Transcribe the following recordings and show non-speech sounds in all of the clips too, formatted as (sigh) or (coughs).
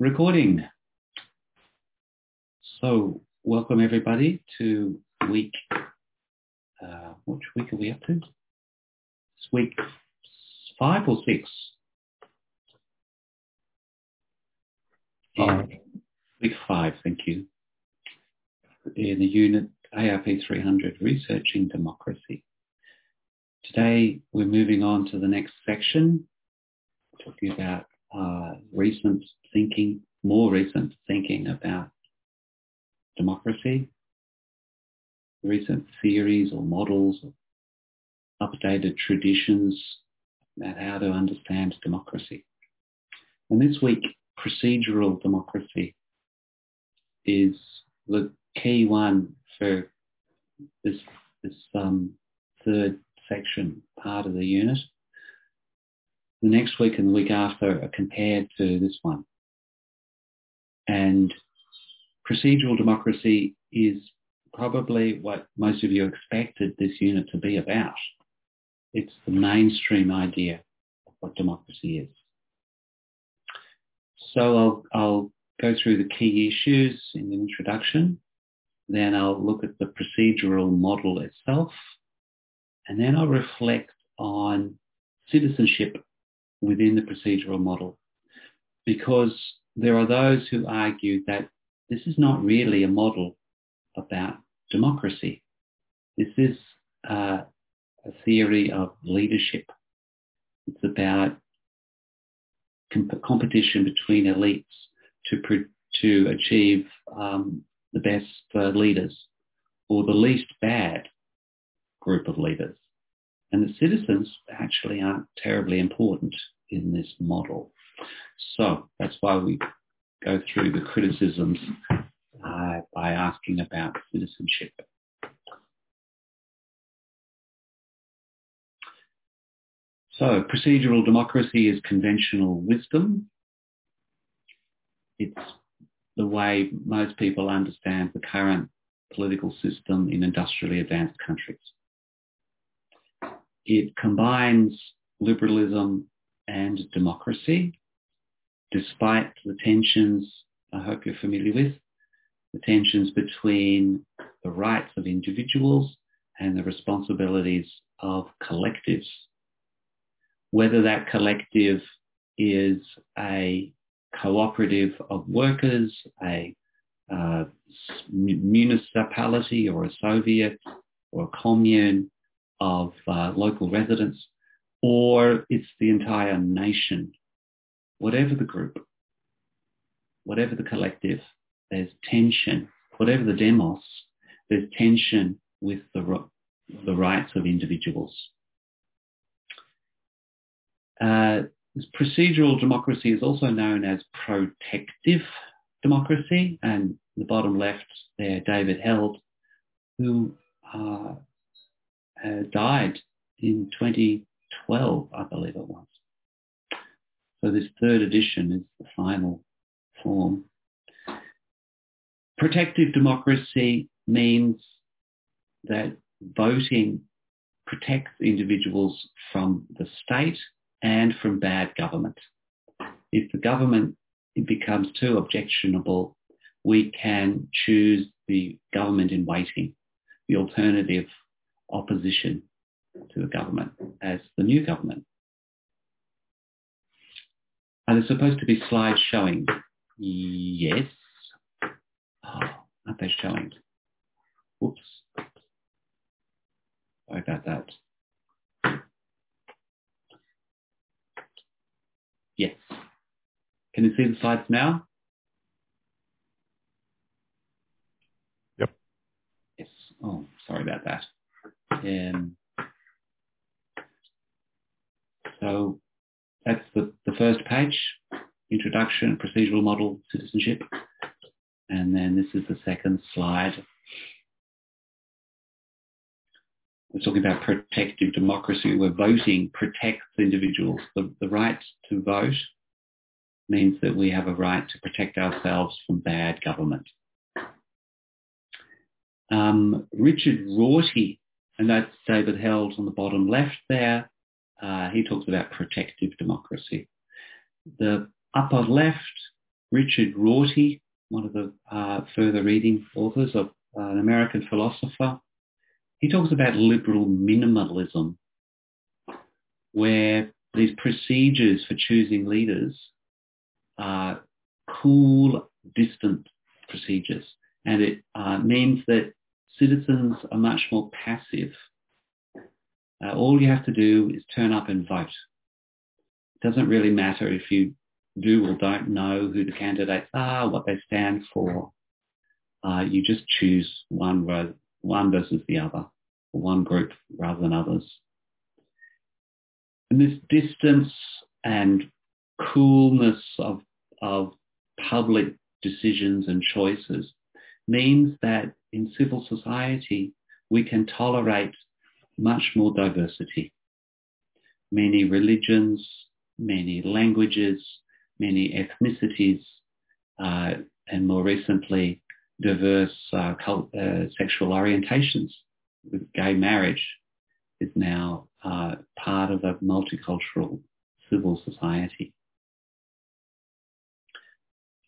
recording. So welcome everybody to week, uh, which week are we up to? It's week five or six? Five. Week five, thank you. In the unit AIP 300, Researching Democracy. Today we're moving on to the next section, talking about uh, recent thinking, more recent thinking about democracy, recent theories or models, updated traditions about how to understand democracy. And this week, procedural democracy is the key one for this, this um, third section part of the unit. The next week and the week after are compared to this one. And procedural democracy is probably what most of you expected this unit to be about. It's the mainstream idea of what democracy is. So I'll, I'll go through the key issues in the introduction. Then I'll look at the procedural model itself. And then I'll reflect on citizenship within the procedural model. Because there are those who argue that this is not really a model about democracy. This is uh, a theory of leadership. It's about comp- competition between elites to, to achieve um, the best uh, leaders or the least bad group of leaders. And the citizens actually aren't terribly important in this model. So that's why we go through the criticisms uh, by asking about citizenship. So procedural democracy is conventional wisdom. It's the way most people understand the current political system in industrially advanced countries. It combines liberalism and democracy, despite the tensions I hope you're familiar with, the tensions between the rights of individuals and the responsibilities of collectives. Whether that collective is a cooperative of workers, a uh, municipality or a Soviet or a commune of uh, local residents, or it's the entire nation. Whatever the group, whatever the collective, there's tension. Whatever the demos, there's tension with the, the rights of individuals. Uh, procedural democracy is also known as protective democracy, and the bottom left there, David Held, who uh, uh, died in 2012, I believe it was. So this third edition is the final form. Protective democracy means that voting protects individuals from the state and from bad government. If the government becomes too objectionable, we can choose the government in waiting, the alternative opposition to the government as the new government. Are there supposed to be slides showing? Yes. Oh, aren't they showing? Whoops. Sorry about that. Yes. Can you see the slides now? Yep. Yes. Oh, sorry about that. Um, so that's the, the first page, introduction, procedural model, citizenship. And then this is the second slide. We're talking about protective democracy where voting protects individuals. The, the right to vote means that we have a right to protect ourselves from bad government. Um, Richard Rorty, and that's David Held on the bottom left there, uh, he talks about protective democracy. The upper left Richard Rorty, one of the uh, further reading authors of uh, an American philosopher, he talks about liberal minimalism, where these procedures for choosing leaders are cool, distant procedures. And it uh, means that citizens are much more passive. Uh, all you have to do is turn up and vote. It doesn't really matter if you do or don't know who the candidates are, what they stand for. Uh, you just choose one, one versus the other, or one group rather than others. And this distance and coolness of, of public decisions and choices means that in civil society we can tolerate much more diversity. Many religions, many languages, many ethnicities, uh, and more recently, diverse uh, cult, uh, sexual orientations. Gay marriage is now uh, part of a multicultural civil society.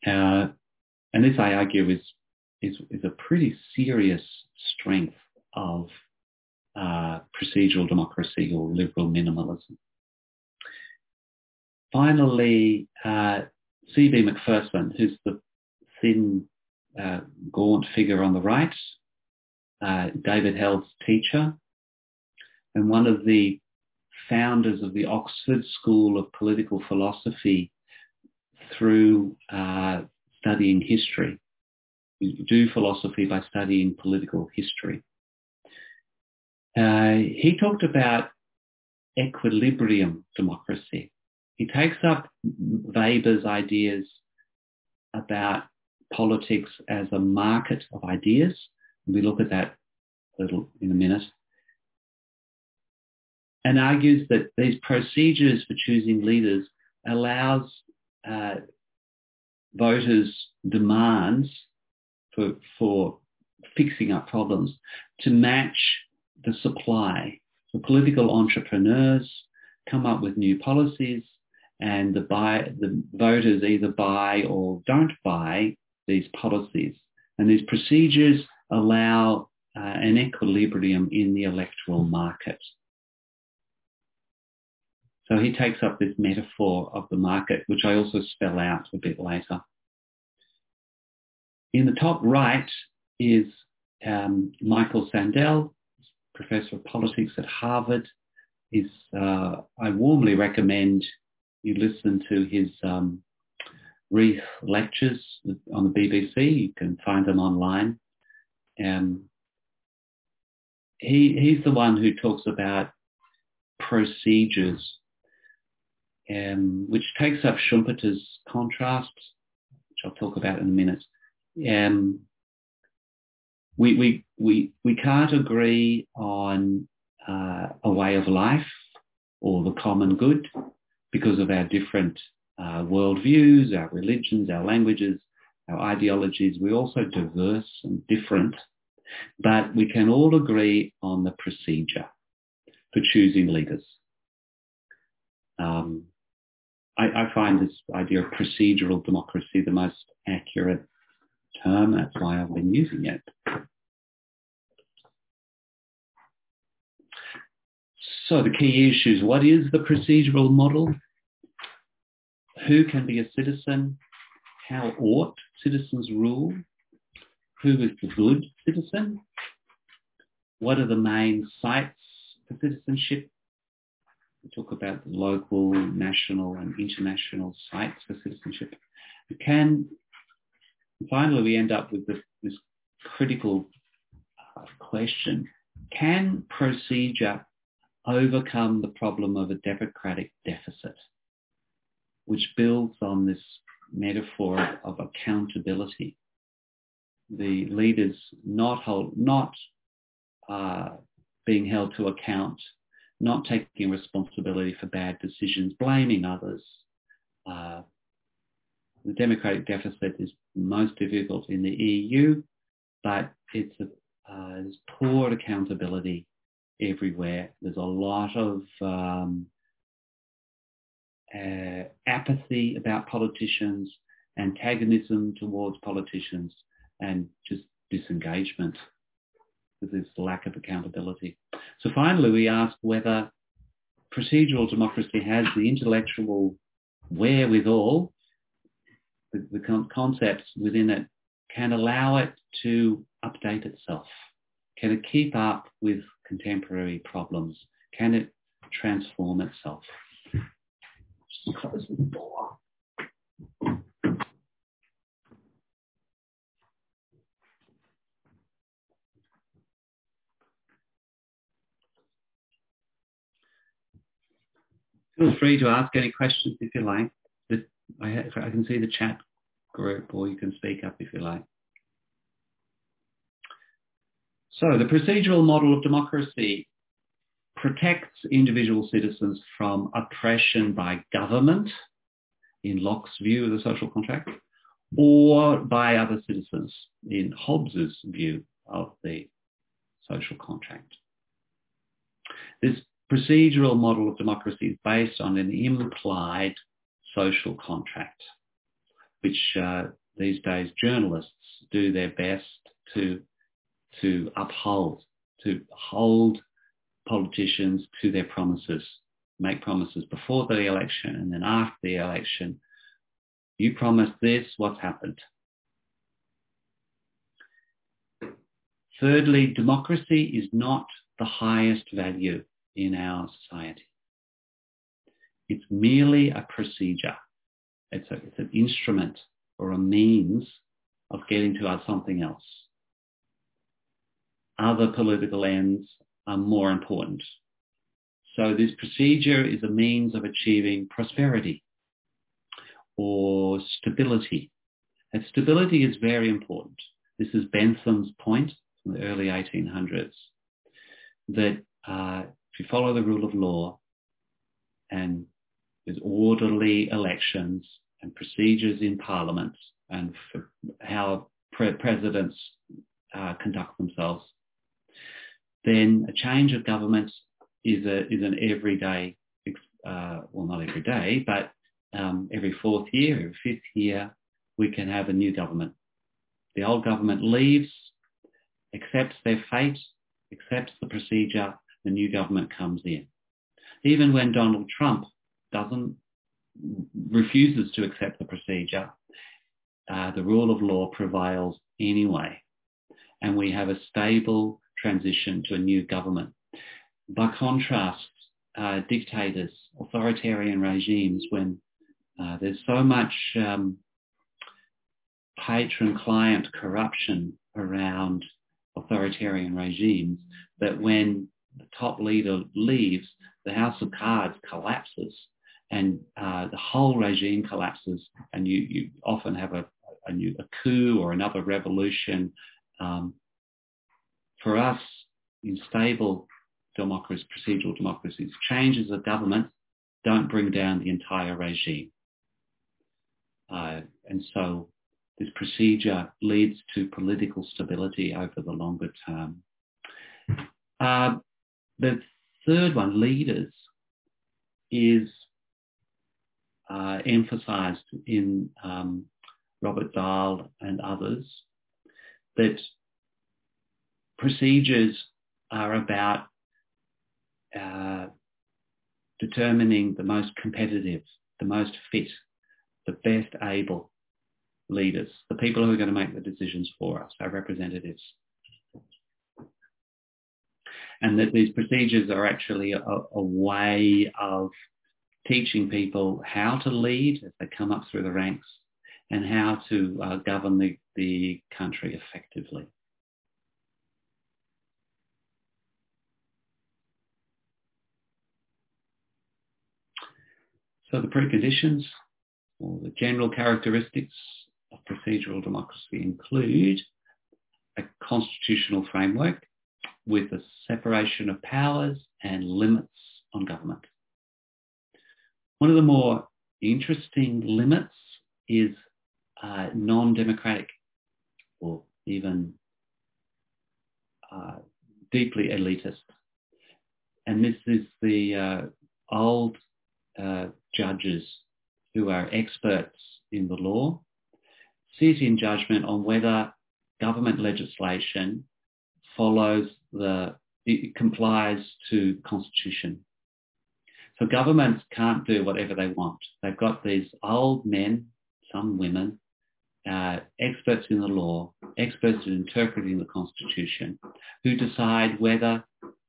Uh, and this, I argue, is, is, is a pretty serious strength of uh, procedural democracy or liberal minimalism. Finally, uh, C.B. Macpherson, who's the thin, uh, gaunt figure on the right, uh, David Held's teacher, and one of the founders of the Oxford School of Political Philosophy through uh, studying history. Do philosophy by studying political history. Uh, he talked about equilibrium democracy. He takes up Weber's ideas about politics as a market of ideas. We look at that a little in a minute. And argues that these procedures for choosing leaders allows uh, voters' demands for, for fixing up problems to match the supply. So political entrepreneurs come up with new policies and the, buy, the voters either buy or don't buy these policies. And these procedures allow uh, an equilibrium in the electoral market. So he takes up this metaphor of the market, which I also spell out a bit later. In the top right is um, Michael Sandel, professor of politics at Harvard. Uh, I warmly recommend you listen to his um, Reith lectures on the BBC. You can find them online. Um, he, he's the one who talks about procedures, um, which takes up Schumpeter's contrast, which I'll talk about in a minute. Um, we, we, we, we can't agree on uh, a way of life or the common good because of our different uh, worldviews, our religions, our languages, our ideologies. We're also diverse and different, but we can all agree on the procedure for choosing leaders. Um, I, I, find this idea of procedural democracy the most accurate term. That's why I've been using it. So the key issues, what is the procedural model? Who can be a citizen? How ought citizens rule? Who is the good citizen? What are the main sites for citizenship? We talk about the local, national and international sites for citizenship. Can finally we end up with this, this critical uh, question. Can procedure overcome the problem of a democratic deficit, which builds on this metaphor of accountability? The leaders not hold, not uh, being held to account, not taking responsibility for bad decisions, blaming others, uh, the democratic deficit is most difficult in the EU, but it's a, uh, poor accountability everywhere. There's a lot of um, uh, apathy about politicians antagonism towards politicians, and just disengagement with this lack of accountability. So finally, we asked whether procedural democracy has the intellectual wherewithal, the, the concepts within it can allow it to update itself. Can it keep up with contemporary problems? Can it transform itself? Feel free to ask any questions if you like. I, I can see the chat group or you can speak up if you like. So the procedural model of democracy protects individual citizens from oppression by government, in Locke's view of the social contract, or by other citizens, in Hobbes's view of the social contract. This procedural model of democracy is based on an implied social contract, which uh, these days journalists do their best to, to uphold, to hold politicians to their promises, make promises before the election and then after the election. You promised this, what's happened? Thirdly, democracy is not the highest value in our society. It's merely a procedure. It's, a, it's an instrument or a means of getting to something else. Other political ends are more important. So this procedure is a means of achieving prosperity or stability. And stability is very important. This is Bentham's point from the early 1800s that uh, if you follow the rule of law and there's orderly elections and procedures in parliaments and how pre- presidents uh, conduct themselves, then a change of government is, a, is an everyday, uh, well not every day, but um, every fourth year, every fifth year, we can have a new government. The old government leaves, accepts their fate, accepts the procedure, the new government comes in. Even when Donald Trump doesn't, refuses to accept the procedure, uh, the rule of law prevails anyway. And we have a stable transition to a new government. By contrast, uh, dictators, authoritarian regimes, when uh, there's so much um, patron-client corruption around authoritarian regimes that when the top leader leaves, the House of Cards collapses and uh, the whole regime collapses and you, you often have a, a, new, a coup or another revolution. Um, for us, in stable democracies, procedural democracies, changes of government don't bring down the entire regime. Uh, and so this procedure leads to political stability over the longer term. Uh, the third one, leaders, is uh, emphasized in um, Robert Dahl and others that procedures are about uh, determining the most competitive, the most fit, the best able leaders, the people who are going to make the decisions for us, our representatives. And that these procedures are actually a, a way of teaching people how to lead as they come up through the ranks and how to uh, govern the, the country effectively. So the preconditions or the general characteristics of procedural democracy include a constitutional framework with a separation of powers and limits on government. One of the more interesting limits is uh, non-democratic or even uh, deeply elitist. And this is the uh, old uh, judges who are experts in the law sit in judgment on whether government legislation follows the, it complies to constitution. So governments can't do whatever they want. They've got these old men, some women, uh, experts in the law, experts in interpreting the constitution, who decide whether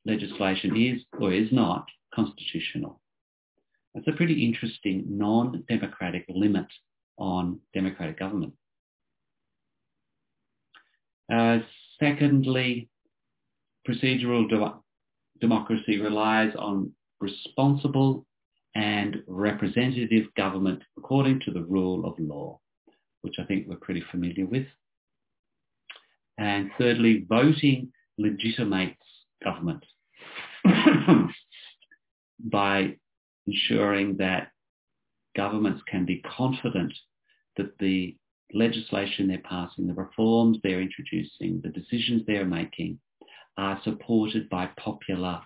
legislation is or is not constitutional. That's a pretty interesting non-democratic limit on democratic government. Uh, secondly, procedural de- democracy relies on responsible and representative government according to the rule of law, which I think we're pretty familiar with. And thirdly, voting legitimates government (coughs) by ensuring that governments can be confident that the legislation they're passing, the reforms they're introducing, the decisions they're making are supported by popular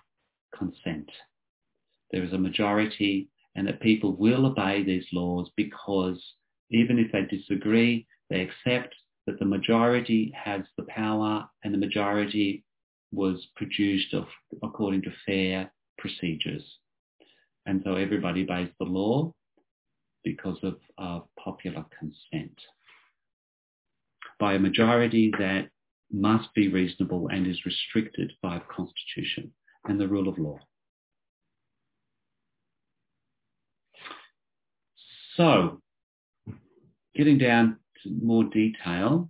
consent. There is a majority and that people will obey these laws because even if they disagree, they accept that the majority has the power and the majority was produced of, according to fair procedures. And so everybody obeys the law because of uh, popular consent by a majority that must be reasonable and is restricted by the Constitution and the rule of law. So, getting down to more detail,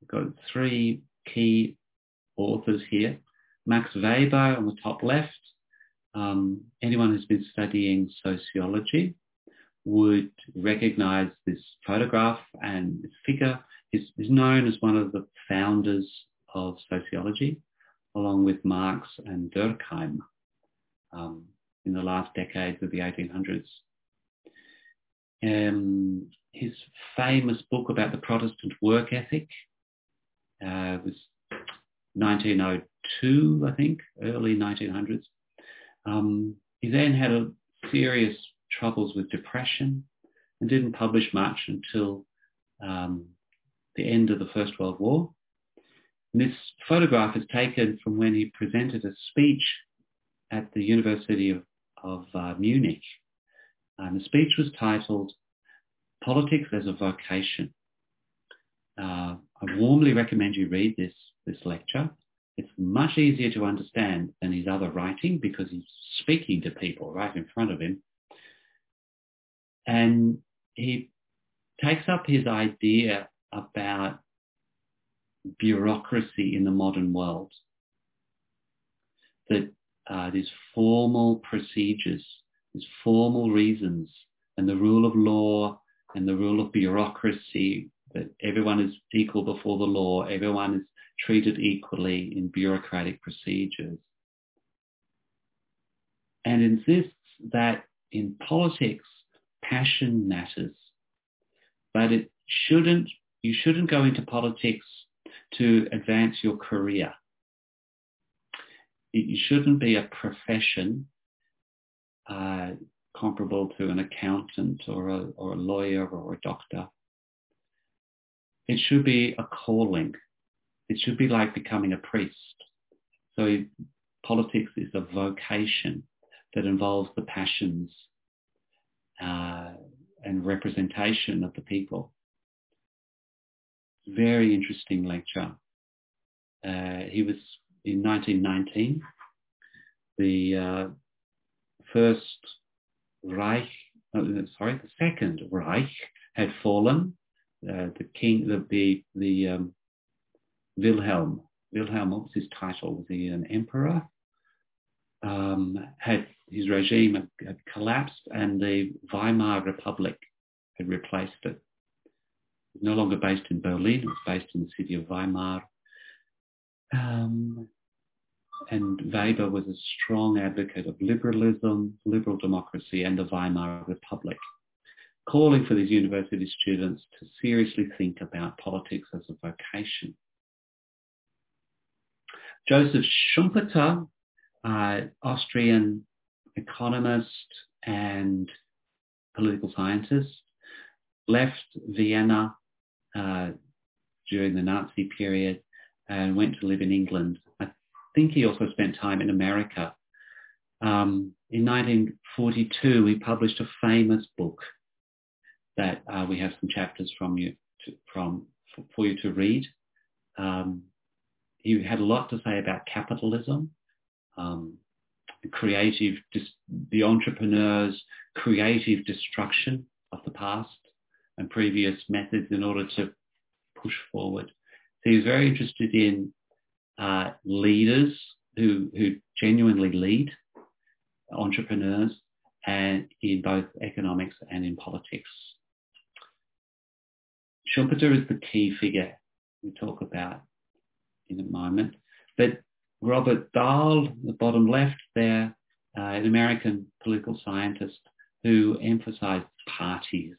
we've got three key authors here. Max Weber on the top left. Um, anyone who's been studying sociology would recognize this photograph and this figure is known as one of the founders of sociology, along with Marx and Durkheim um, in the last decades of the 1800s. Um, his famous book about the Protestant work ethic uh, was 1902, I think, early 1900s. Um, he then had a serious troubles with depression and didn't publish much until um, the end of the First World War. And this photograph is taken from when he presented a speech at the University of, of uh, Munich. And the speech was titled Politics as a Vocation. Uh, I warmly recommend you read this, this lecture. It's much easier to understand than his other writing because he's speaking to people right in front of him. And he takes up his idea about bureaucracy in the modern world. That uh, these formal procedures, these formal reasons, and the rule of law and the rule of bureaucracy, that everyone is equal before the law, everyone is treated equally in bureaucratic procedures. And insists that in politics, passion matters, but it shouldn't you shouldn't go into politics to advance your career. It shouldn't be a profession uh, comparable to an accountant or a, or a lawyer or a doctor. It should be a calling. It should be like becoming a priest. So politics is a vocation that involves the passions uh, and representation of the people very interesting lecture. Uh, he was in 1919. The uh, first Reich, uh, sorry, the second Reich had fallen. Uh, the king, the the, the um, Wilhelm, Wilhelm, was his title? Was he an emperor? Um, had his regime had, collapsed, and the Weimar Republic had replaced it was no longer based in Berlin, it was based in the city of Weimar. Um, and Weber was a strong advocate of liberalism, liberal democracy, and the Weimar Republic, calling for these university students to seriously think about politics as a vocation. Joseph Schumpeter, uh, Austrian economist and political scientist, left Vienna uh, during the Nazi period and went to live in England. Think he also spent time in America. Um, in 1942, he published a famous book that uh, we have some chapters from you to, from for you to read. Um, he had a lot to say about capitalism, um, creative, the entrepreneurs' creative destruction of the past and previous methods in order to push forward. So he was very interested in uh, leaders who, who genuinely lead, entrepreneurs, and in both economics and in politics. Schumpeter is the key figure we talk about in a moment. But Robert Dahl, the bottom left there, uh, an American political scientist who emphasized parties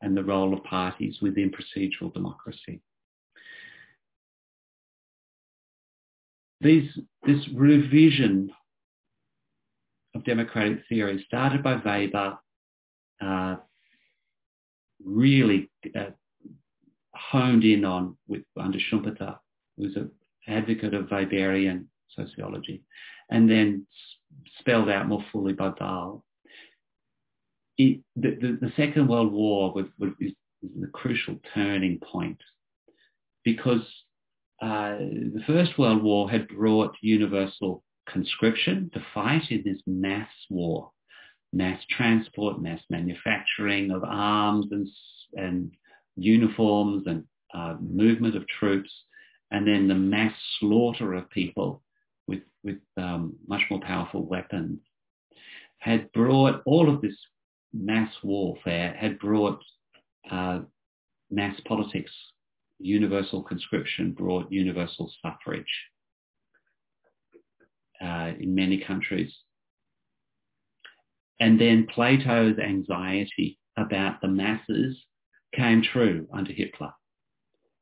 and the role of parties within procedural democracy. These, this revision of democratic theory started by Weber, uh, really uh, honed in on with under Schumpeter, who's an advocate of Weberian sociology, and then spelled out more fully by Dahl. It, the, the, the, Second World War was, was, is, is the crucial turning point because uh, the First World War had brought universal conscription to fight in this mass war, mass transport, mass manufacturing of arms and, and uniforms and uh, movement of troops, and then the mass slaughter of people with, with um, much more powerful weapons, had brought all of this mass warfare, had brought uh, mass politics. Universal conscription brought universal suffrage uh, in many countries. And then Plato's anxiety about the masses came true under Hitler.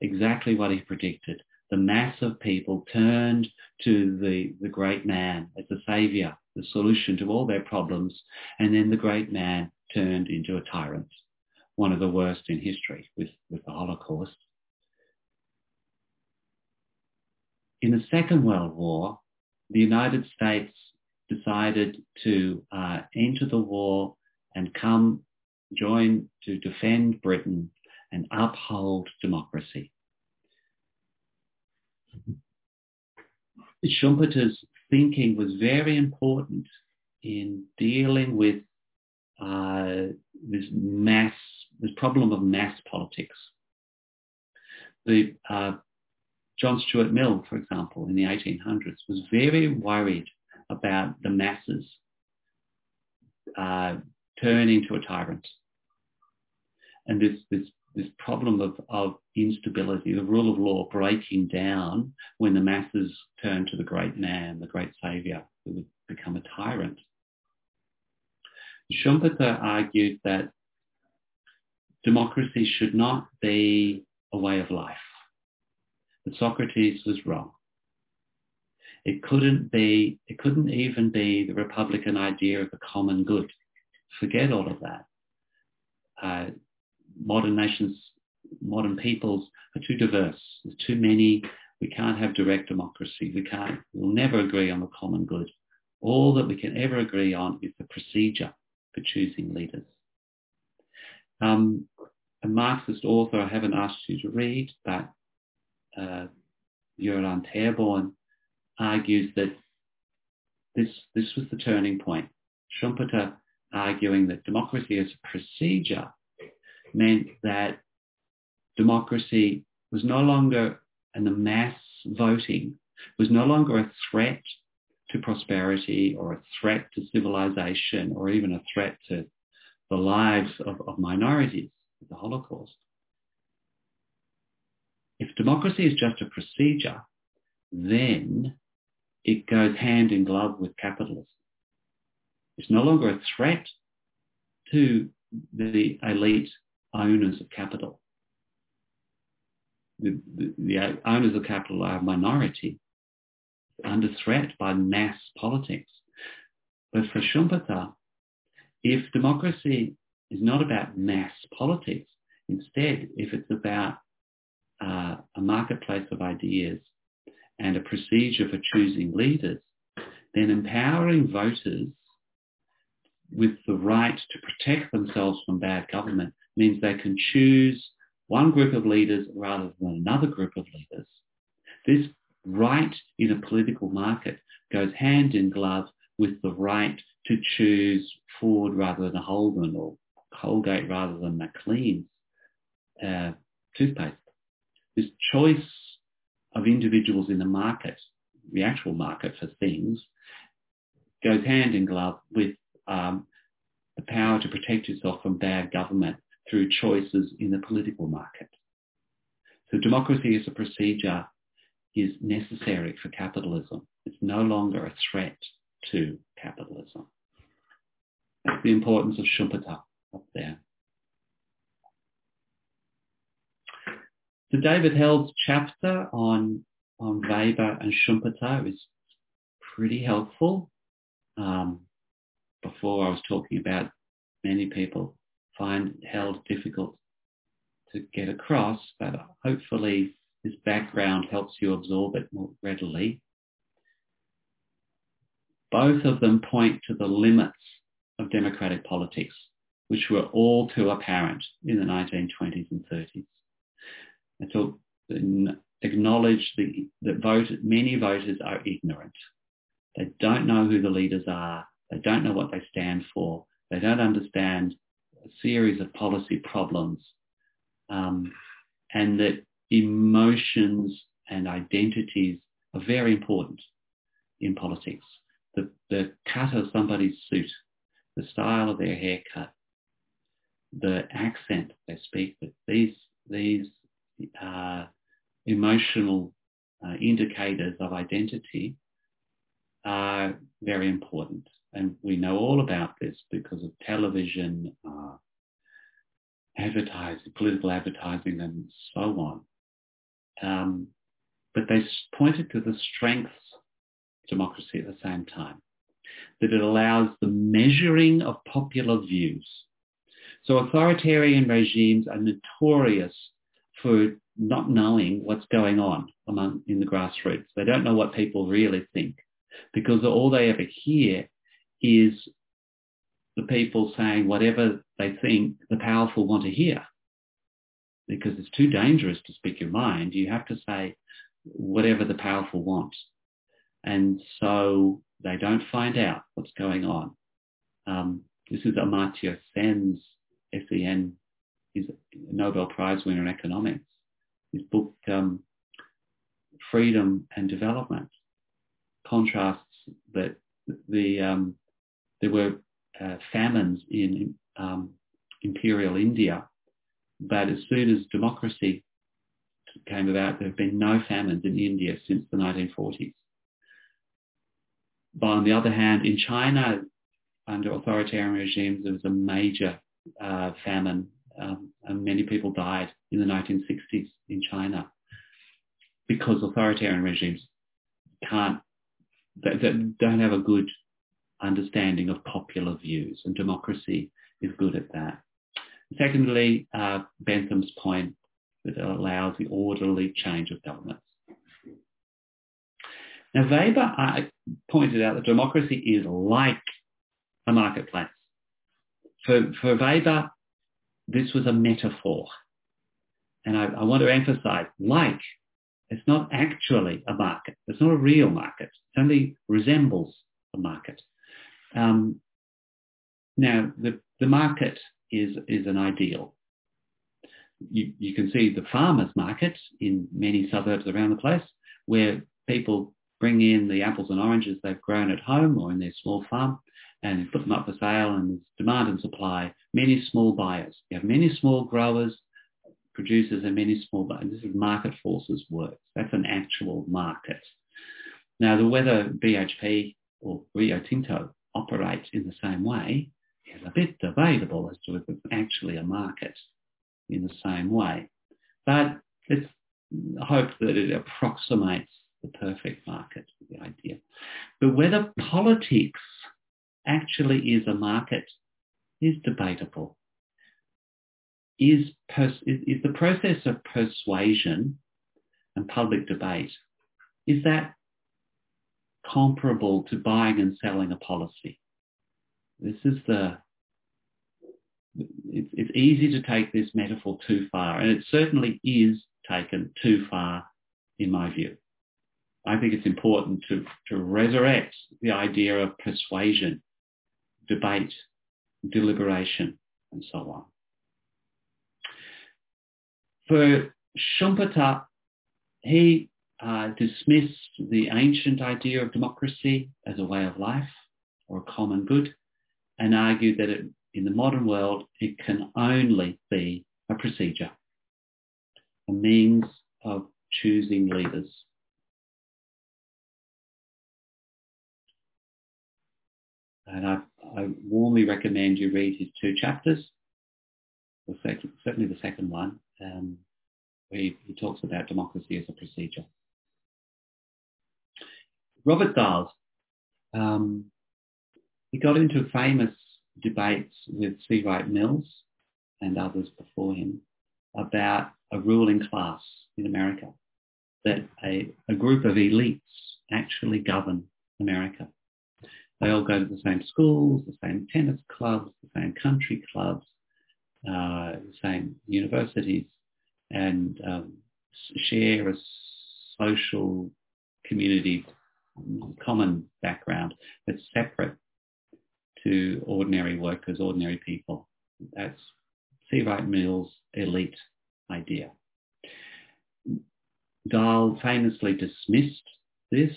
Exactly what he predicted. The mass of people turned to the, the great man as the savior, the solution to all their problems, and then the great man turned into a tyrant, one of the worst in history with, with the Holocaust. In the Second World War, the United States decided to uh, enter the war and come join to defend Britain and uphold democracy. Schumpeter's thinking was very important in dealing with uh, this mass, this problem of mass politics. The uh, John Stuart Mill, for example, in the 1800s, was very worried about the masses uh, turn into a tyrant. And this, this, this problem of, of instability, the rule of law breaking down when the masses turn to the great man, the great saviour, who would become a tyrant. Schumpeter argued that democracy should not be a way of life. That Socrates was wrong. It couldn't be, it couldn't even be the Republican idea of the common good forget all of that. Uh, modern nations, modern peoples are too diverse. There's too many. We can't have direct democracy. We can't, we'll never agree on the common good. All that we can ever agree on is the procedure for choosing leaders. Um, a Marxist author I haven't asked you to read, but uh, Therborn argues that this, this was the turning point. Schumpeter arguing that democracy as a procedure meant that democracy was no longer, and the mass voting was no longer a threat to prosperity or a threat to civilization or even a threat to the lives of, of minorities, the Holocaust. Democracy is just a procedure, then it goes hand in glove with capitalism. It's no longer a threat to the elite owners of capital. The, the, the owners of capital are a minority under threat by mass politics. But for Schumpeter, if democracy is not about mass politics, Instead, if it's about uh, a marketplace of ideas and a procedure for choosing leaders, then empowering voters with the right to protect themselves from bad government means they can choose one group of leaders rather than another group of leaders. This right in a political market goes hand in glove with the right to choose Ford rather than Holden or Colgate rather than Maclean's uh, toothpaste. This choice of individuals in the market, the actual market for things, goes hand in glove with um, the power to protect yourself from bad government through choices in the political market. So democracy as a procedure is necessary for capitalism. It's no longer a threat to capitalism. That's the importance of Schumpeter up there. So David Held's chapter on, on Weber and Schumpeter is pretty helpful. Um, before I was talking about many people find Held difficult to get across, but hopefully this background helps you absorb it more readily. Both of them point to the limits of democratic politics, which were all too apparent in the 1920s and 30s. And so acknowledge the, that vote, many voters are ignorant. They don't know who the leaders are. They don't know what they stand for. They don't understand a series of policy problems. Um, and that emotions and identities are very important in politics. The, the cut of somebody's suit, the style of their haircut, the accent they speak with, these, these uh, emotional uh, indicators of identity are very important. And we know all about this because of television, uh, advertising, political advertising and so on. Um, but they pointed to the strengths of democracy at the same time, that it allows the measuring of popular views. So authoritarian regimes are notorious for not knowing what's going on among in the grassroots. They don't know what people really think because all they ever hear is the people saying whatever they think the powerful want to hear. Because it's too dangerous to speak your mind. You have to say whatever the powerful want. And so they don't find out what's going on. Um, this is Amartya Sen's, S-E-N, he's a Nobel Prize winner in economics. His book, um, Freedom and Development, contrasts that the um, there were uh, famines in um, imperial India, but as soon as democracy came about, there have been no famines in India since the 1940s. But on the other hand, in China, under authoritarian regimes, there was a major uh, famine um, and many people died in the 1960s in China because authoritarian regimes can't, they, they don't have a good understanding of popular views, and democracy is good at that. Secondly, uh, Bentham's point that allows the orderly change of governments. Now, Weber uh, pointed out that democracy is like a marketplace. For, for Weber, this was a metaphor. And I, I want to emphasize, like, it's not actually a market. It's not a real market. It only resembles a market. Um, now, the, the market is, is an ideal. You, you can see the farmers market in many suburbs around the place where people bring in the apples and oranges they've grown at home or in their small farm and put them up for sale and there's demand and supply, many small buyers. You have many small growers, producers and many small buyers. This is market forces work. That's an actual market. Now, the whether BHP or Rio Tinto operates in the same way is a bit debatable as to if it's actually a market in the same way. But it's hoped that it approximates the perfect market, the idea. But whether politics actually is a market is debatable. is, pers- is the process of persuasion and public debate, is that comparable to buying and selling a policy? This is the, it's, it's easy to take this metaphor too far, and it certainly is taken too far in my view. I think it's important to, to resurrect the idea of persuasion, debate, deliberation, and so on. For Schumpeter, he uh, dismissed the ancient idea of democracy as a way of life or a common good and argued that it, in the modern world it can only be a procedure, a means of choosing leaders. And I, I warmly recommend you read his two chapters, the certainly the second one, um, where he, he talks about democracy as a procedure. Robert Dahl, um, he got into famous debates with C. Wright Mills and others before him about a ruling class in America, that a, a group of elites actually govern America. They all go to the same schools, the same tennis clubs, the same country clubs, uh, the same universities, and um, share a social community common background that's separate to ordinary workers, ordinary people. That's C. Wright Mills' elite idea. Dahl famously dismissed this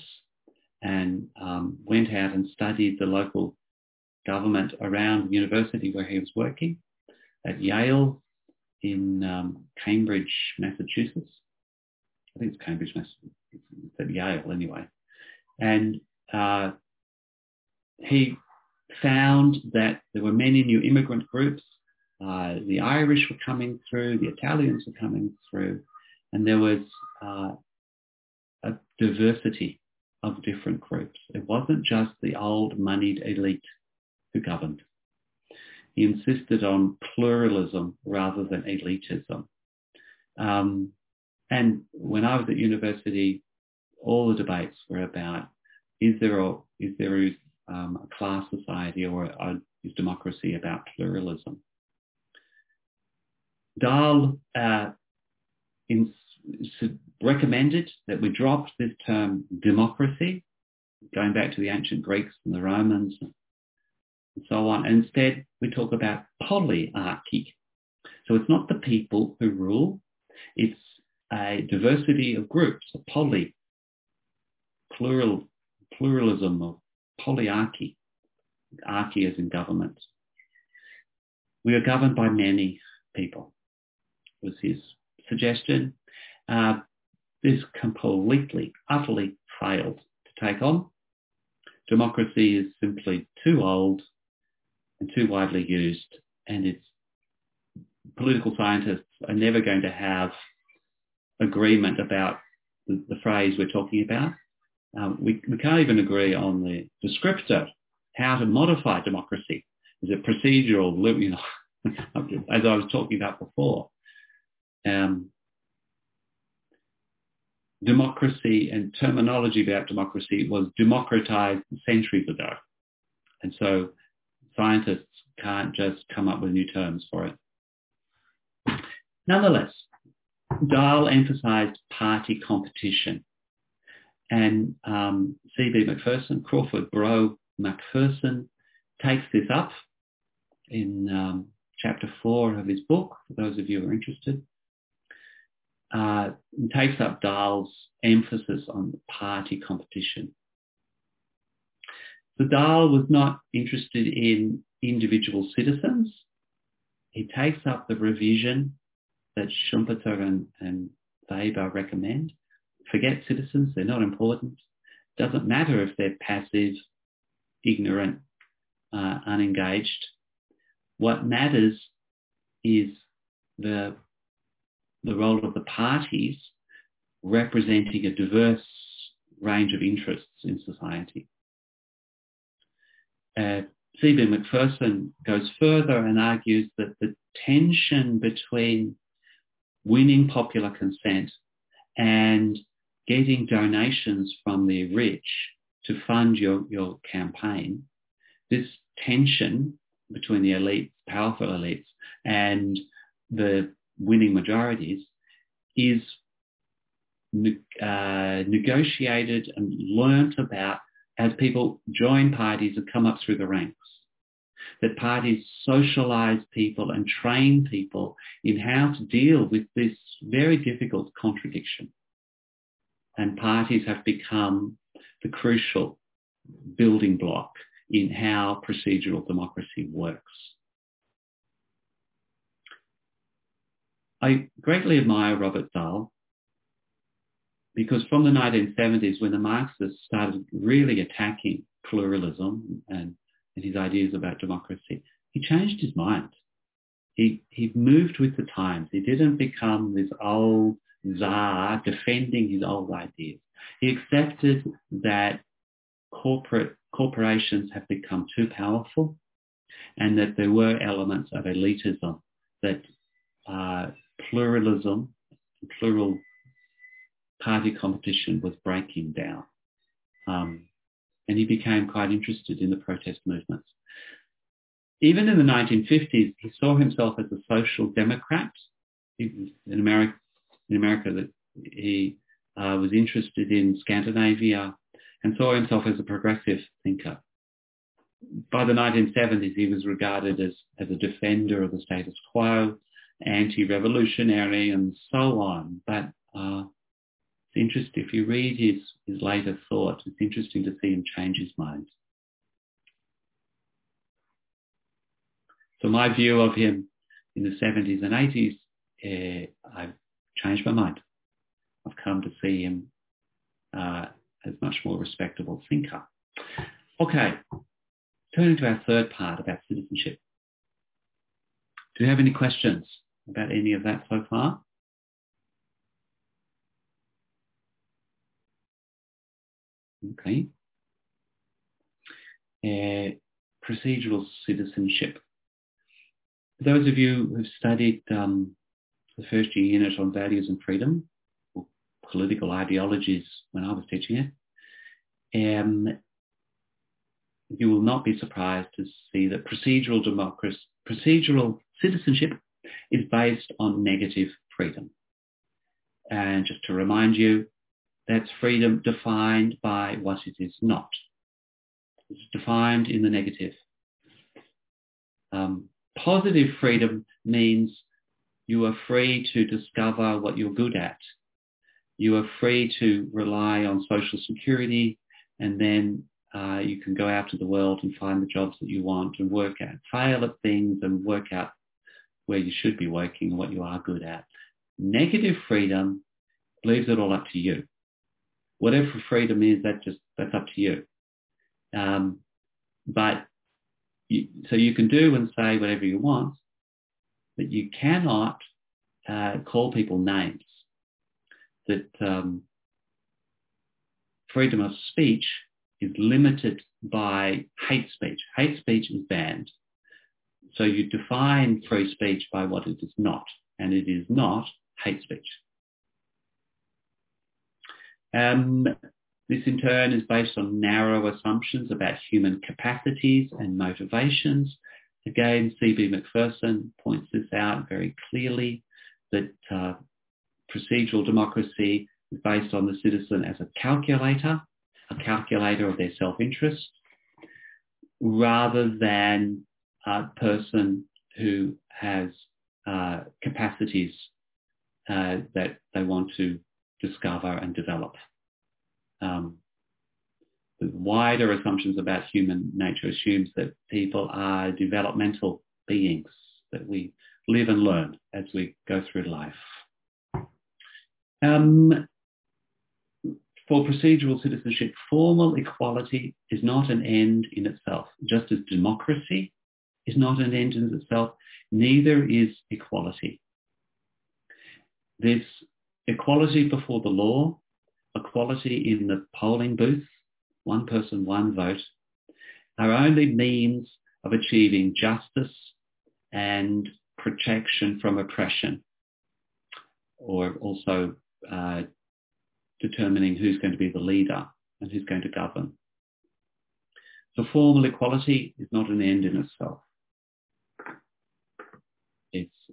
and um, went out and studied the local government around the university where he was working at Yale in um, Cambridge, Massachusetts. I think it's Cambridge, Massachusetts. It's at Yale anyway. And uh, he found that there were many new immigrant groups. Uh, the Irish were coming through, the Italians were coming through, and there was uh, a diversity of different groups. It wasn't just the old moneyed elite who governed. He insisted on pluralism rather than elitism. Um, and when I was at university, all the debates were about is there a, is there a, um, a class society or a, is democracy about pluralism? Dahl uh, in, recommended that we drop this term democracy, going back to the ancient Greeks and the Romans and so on. And instead, we talk about polyarchy. So it's not the people who rule, it's a diversity of groups, a poly, plural, pluralism of polyarchy, archy as in government. We are governed by many people, was his suggestion. Uh, this completely, utterly failed to take on. Democracy is simply too old and too widely used, and its political scientists are never going to have agreement about the, the phrase we're talking about. Um, we, we can't even agree on the descriptor, how to modify democracy. Is it procedural, you know, (laughs) as I was talking about before. Um, democracy and terminology about democracy was democratized centuries ago. And so scientists can't just come up with new terms for it. Nonetheless, Dahl emphasized party competition and um, C.B. Macpherson, Crawford Brough Macpherson, takes this up in um, chapter four of his book, for those of you who are interested. Uh, takes up Dahl's emphasis on party competition. So Dahl was not interested in individual citizens. He takes up the revision that Schumpeter and, and Weber recommend forget citizens, they're not important. Doesn't matter if they're passive, ignorant, uh, unengaged. What matters is the, the role of the parties representing a diverse range of interests in society. Uh, C.B. Macpherson goes further and argues that the tension between winning popular consent and getting donations from the rich to fund your, your campaign, this tension between the elites, powerful elites, and the winning majorities is uh, negotiated and learnt about as people join parties and come up through the ranks. That parties socialize people and train people in how to deal with this very difficult contradiction. And parties have become the crucial building block in how procedural democracy works. I greatly admire Robert Dahl because from the 1970s when the Marxists started really attacking pluralism and, and his ideas about democracy, he changed his mind. He, he moved with the times. He didn't become this old czar defending his old ideas. He accepted that corporate corporations have become too powerful and that there were elements of elitism that uh, pluralism, plural party competition was breaking down. Um, and he became quite interested in the protest movements. Even in the 1950s, he saw himself as a social democrat. In America, in America that he uh, was interested in Scandinavia and saw himself as a progressive thinker. By the 1970s, he was regarded as, as a defender of the status quo, anti-revolutionary and so on. But uh, it's interesting, if you read his, his later thought, it's interesting to see him change his mind. So my view of him in the 70s and 80s, uh, I've changed my mind. I've come to see him uh, as much more respectable thinker. Okay, turning to our third part about citizenship. Do you have any questions about any of that so far? Okay. Uh, procedural citizenship. Those of you who've studied um, the first year unit on values and freedom, or political ideologies when I was teaching it, um, you will not be surprised to see that procedural democracy, procedural citizenship is based on negative freedom. And just to remind you, that's freedom defined by what it is not. It's defined in the negative. Um, positive freedom means you are free to discover what you're good at. You are free to rely on social security and then uh, you can go out to the world and find the jobs that you want and work at, fail at things and work out where you should be working what you are good at. Negative freedom leaves it all up to you whatever freedom is, that just that's up to you. Um, but you, so you can do and say whatever you want, but you cannot uh, call people names. That um, freedom of speech is limited by hate speech. Hate speech is banned. So you define free speech by what it is not, and it is not hate speech. Um, this in turn is based on narrow assumptions about human capacities and motivations. Again, C.B. Macpherson points this out very clearly that uh, procedural democracy is based on the citizen as a calculator, a calculator of their self-interest, rather than a person who has uh, capacities uh, that they want to discover and develop. Um, the wider assumptions about human nature assumes that people are developmental beings, that we live and learn as we go through life. Um, for procedural citizenship, formal equality is not an end in itself, just as democracy is not an end in itself, neither is equality. This equality before the law, equality in the polling booth, one person, one vote, are only means of achieving justice and protection from oppression or also uh, determining who's going to be the leader and who's going to govern. So formal equality is not an end in itself.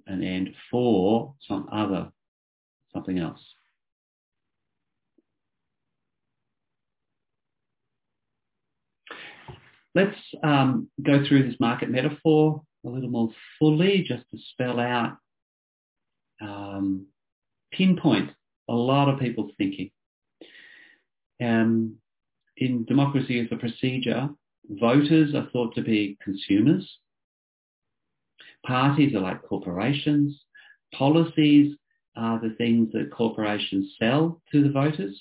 An end for some other, something else. Let's um, go through this market metaphor a little more fully just to spell out, um, pinpoint a lot of people's thinking. Um, in democracy as a procedure, voters are thought to be consumers. Parties are like corporations. Policies are the things that corporations sell to the voters.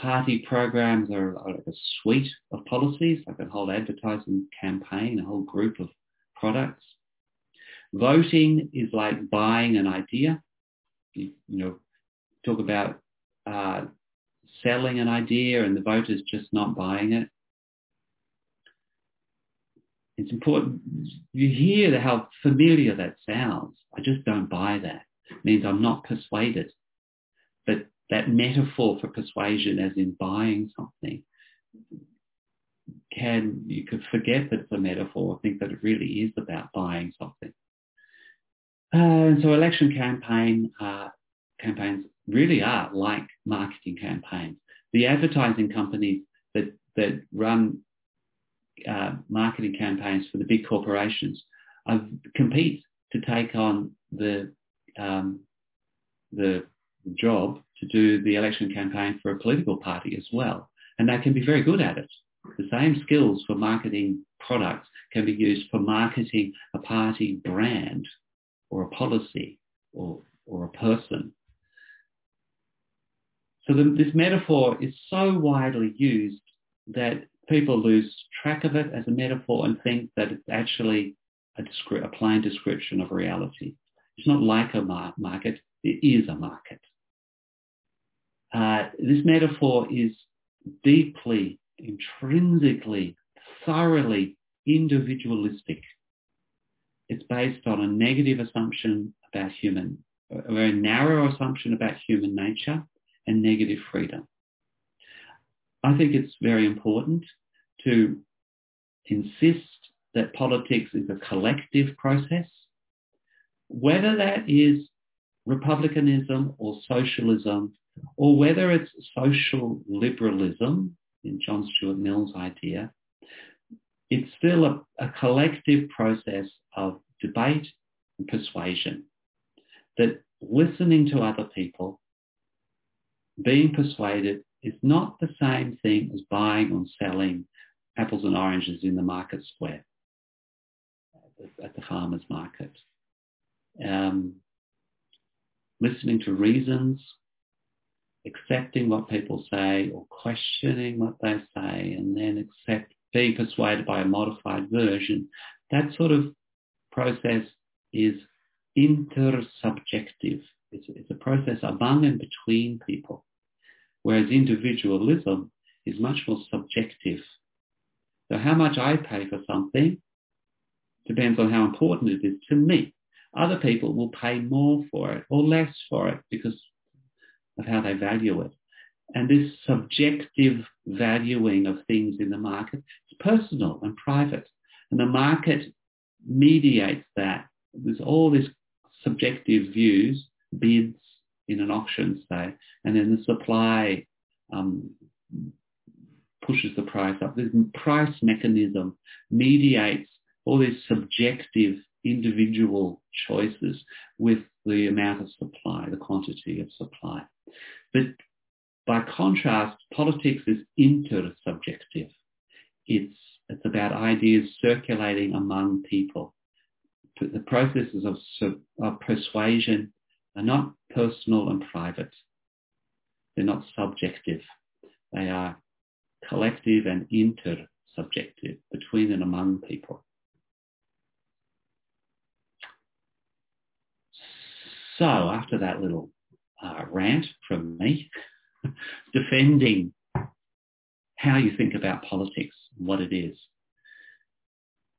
Party programs are like a suite of policies, like a whole advertising campaign, a whole group of products. Voting is like buying an idea. You, you know, talk about uh, selling an idea and the voters just not buying it. It's important. You hear how familiar that sounds. I just don't buy that. It means I'm not persuaded. But that metaphor for persuasion as in buying something can, you could forget that it's a metaphor, think that it really is about buying something. Uh, and so election campaign uh, campaigns really are like marketing campaigns. The advertising companies that, that run uh, marketing campaigns for the big corporations compete to take on the um, the job to do the election campaign for a political party as well. And they can be very good at it. The same skills for marketing products can be used for marketing a party brand or a policy or, or a person. So the, this metaphor is so widely used that people lose track of it as a metaphor and think that it's actually a, descri- a plain description of reality. It's not like a mar- market, it is a market. Uh, this metaphor is deeply, intrinsically, thoroughly individualistic. It's based on a negative assumption about human, a very narrow assumption about human nature and negative freedom. I think it's very important to insist that politics is a collective process, whether that is republicanism or socialism, or whether it's social liberalism, in John Stuart Mill's idea, it's still a, a collective process of debate and persuasion. That listening to other people, being persuaded is not the same thing as buying or selling apples and oranges in the market square at the farmer's market. Um, listening to reasons, accepting what people say or questioning what they say and then accept being persuaded by a modified version, that sort of process is intersubjective. It's, it's a process among and between people, whereas individualism is much more subjective. So how much I pay for something depends on how important it is to me. Other people will pay more for it or less for it because of how they value it. And this subjective valuing of things in the market is personal and private. And the market mediates that. There's all these subjective views, bids in an auction, say, and then the supply um, pushes the price up. This price mechanism mediates all these subjective individual choices with the amount of supply, the quantity of supply. But by contrast, politics is intersubjective. It's, it's about ideas circulating among people. The processes of, of persuasion are not personal and private. They're not subjective. They are collective and intersubjective between and among people. So after that little uh, rant from me, (laughs) defending how you think about politics, and what it is.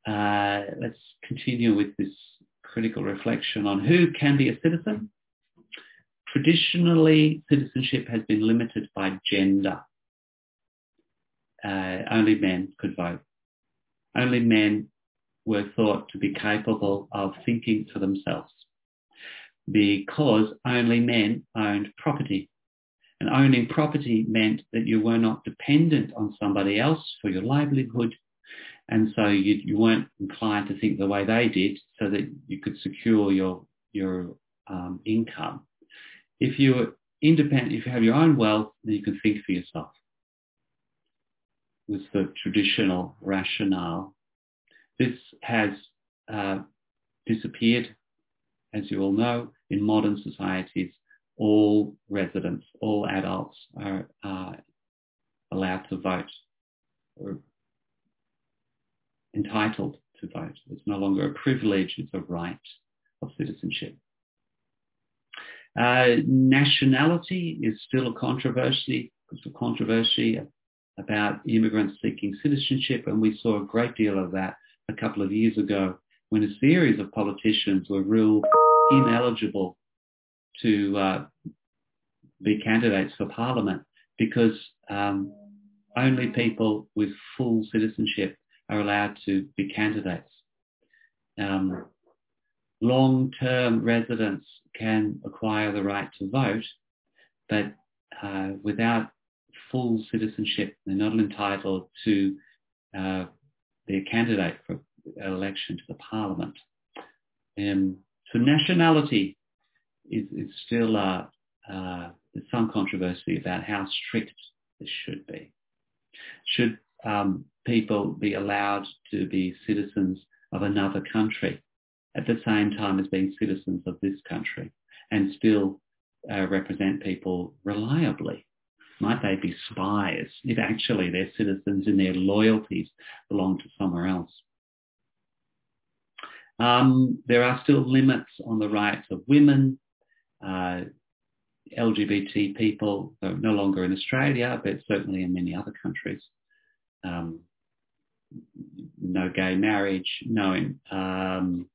Uh, let's continue with this critical reflection on who can be a citizen. Traditionally, citizenship has been limited by gender. Uh, only men could vote. Only men were thought to be capable of thinking for themselves because only men owned property. And owning property meant that you were not dependent on somebody else for your livelihood. And so you, you weren't inclined to think the way they did so that you could secure your, your um, income. If you're independent, if you have your own wealth, then you can think for yourself. Was the traditional rationale. This has uh, disappeared, as you all know, in modern societies all residents, all adults are uh, allowed to vote or entitled to vote. It's no longer a privilege, it's a right of citizenship. Uh, nationality is still a controversy. It's a controversy about immigrants seeking citizenship, and we saw a great deal of that a couple of years ago when a series of politicians were ruled ineligible to uh, be candidates for parliament because um, only people with full citizenship are allowed to be candidates. Um, long-term residents can acquire the right to vote, but uh, without full citizenship, they're not entitled to uh, be a candidate for election to the parliament. Um, so nationality is, is still uh, uh, there's some controversy about how strict this should be. Should um, people be allowed to be citizens of another country at the same time as being citizens of this country and still uh, represent people reliably? Might they be spies if actually they're citizens and their loyalties belong to somewhere else? Um, there are still limits on the rights of women, uh, LGBT people, no longer in Australia, but certainly in many other countries. Um, no gay marriage, no um,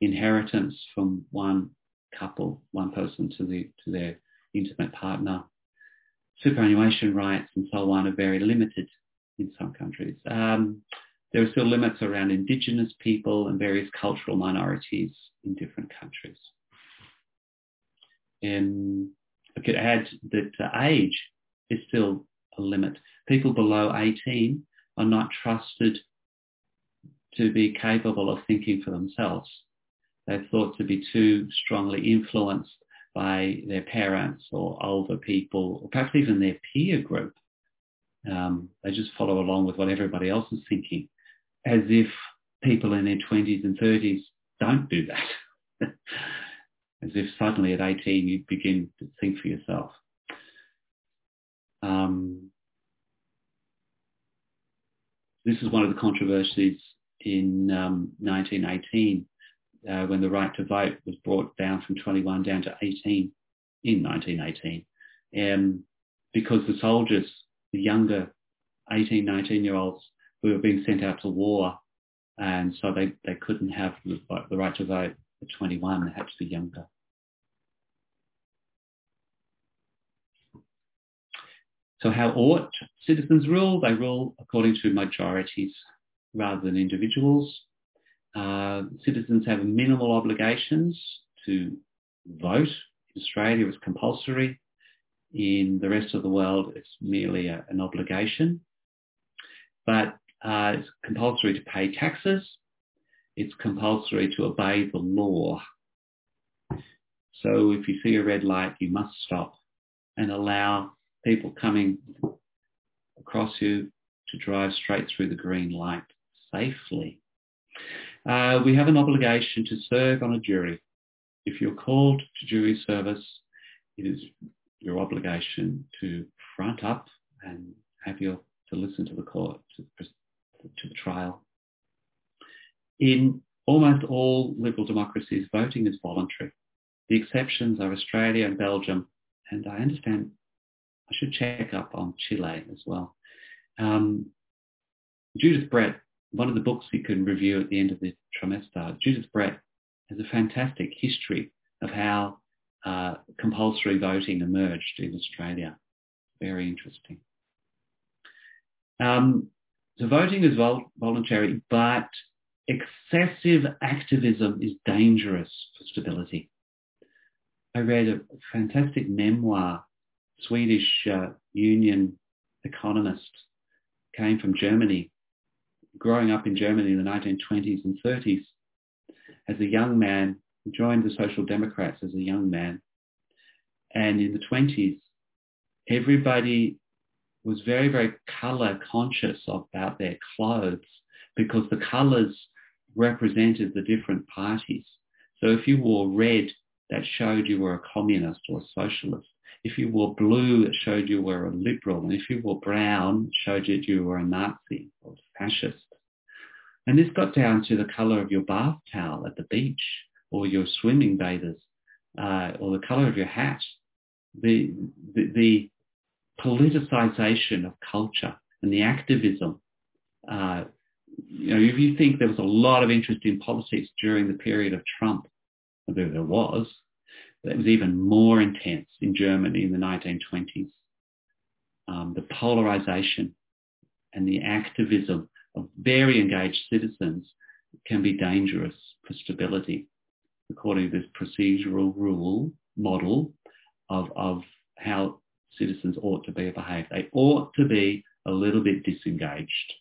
inheritance from one couple, one person to, the, to their intimate partner. Superannuation rights and so on are very limited in some countries. Um, there are still limits around Indigenous people and various cultural minorities in different countries. And I could add that age is still a limit. People below 18 are not trusted to be capable of thinking for themselves. They're thought to be too strongly influenced by their parents or older people, or perhaps even their peer group. Um, they just follow along with what everybody else is thinking, as if people in their 20s and 30s don't do that. (laughs) as if suddenly at 18 you begin to think for yourself. Um, this is one of the controversies in um, 1918 uh, when the right to vote was brought down from 21 down to 18 in 1918. Um, because the soldiers, the younger 18, 19 year olds who were being sent out to war and so they, they couldn't have the, the right to vote at 21, they had to be younger. So how ought citizens rule? They rule according to majorities rather than individuals. Uh, citizens have minimal obligations to vote. In Australia, it's compulsory. In the rest of the world, it's merely a, an obligation. But uh, it's compulsory to pay taxes. It's compulsory to obey the law. So if you see a red light, you must stop and allow people coming across you to drive straight through the green light safely. Uh, we have an obligation to serve on a jury. If you're called to jury service, it is your obligation to front up and have your to listen to the court to, to the trial. In almost all liberal democracies, voting is voluntary. The exceptions are Australia and Belgium, and I understand I should check up on Chile as well. Um, Judith Brett, one of the books you can review at the end of the trimester, Judith Brett has a fantastic history of how uh, compulsory voting emerged in Australia. Very interesting. Um, so voting is vol- voluntary, but excessive activism is dangerous for stability. I read a fantastic memoir, Swedish uh, union economist, came from Germany, growing up in Germany in the 1920s and 30s. As a young man, joined the Social Democrats as a young man. And in the 20s, everybody was very, very colour conscious about their clothes because the colours represented the different parties. So if you wore red, that showed you were a communist or a socialist. If you wore blue, it showed you were a liberal. And if you wore brown, it showed you you were a Nazi or fascist. And this got down to the colour of your bath towel at the beach or your swimming bathers uh, or the colour of your hat. The, the, the politicization of culture and the activism. Uh, you know, if you think there was a lot of interest in politics during the period of Trump, there, there was, it was even more intense in Germany in the 1920s. Um, the polarization and the activism of very engaged citizens can be dangerous for stability, according to this procedural rule model of, of how citizens ought to be behaved. They ought to be a little bit disengaged,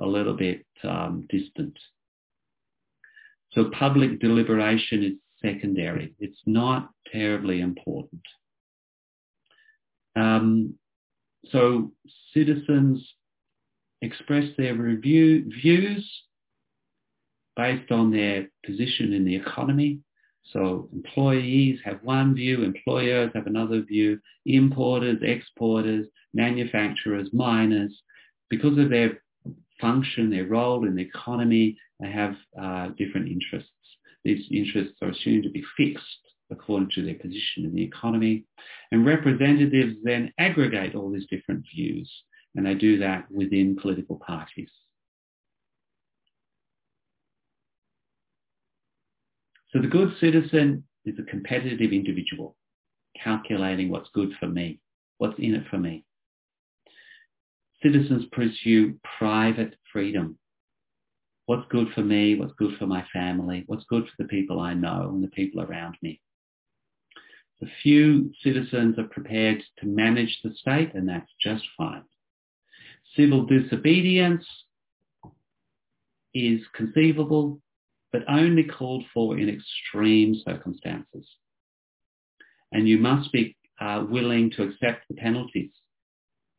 a little bit um, distant. So public deliberation is secondary. It's not terribly important. Um, so citizens express their review, views based on their position in the economy. So employees have one view, employers have another view, importers, exporters, manufacturers, miners, because of their function, their role in the economy, they have uh, different interests. These interests are assumed to be fixed according to their position in the economy. And representatives then aggregate all these different views and they do that within political parties. So the good citizen is a competitive individual, calculating what's good for me, what's in it for me. Citizens pursue private freedom. What's good for me, what's good for my family, what's good for the people I know and the people around me. A few citizens are prepared to manage the state and that's just fine. Civil disobedience is conceivable, but only called for in extreme circumstances. And you must be uh, willing to accept the penalties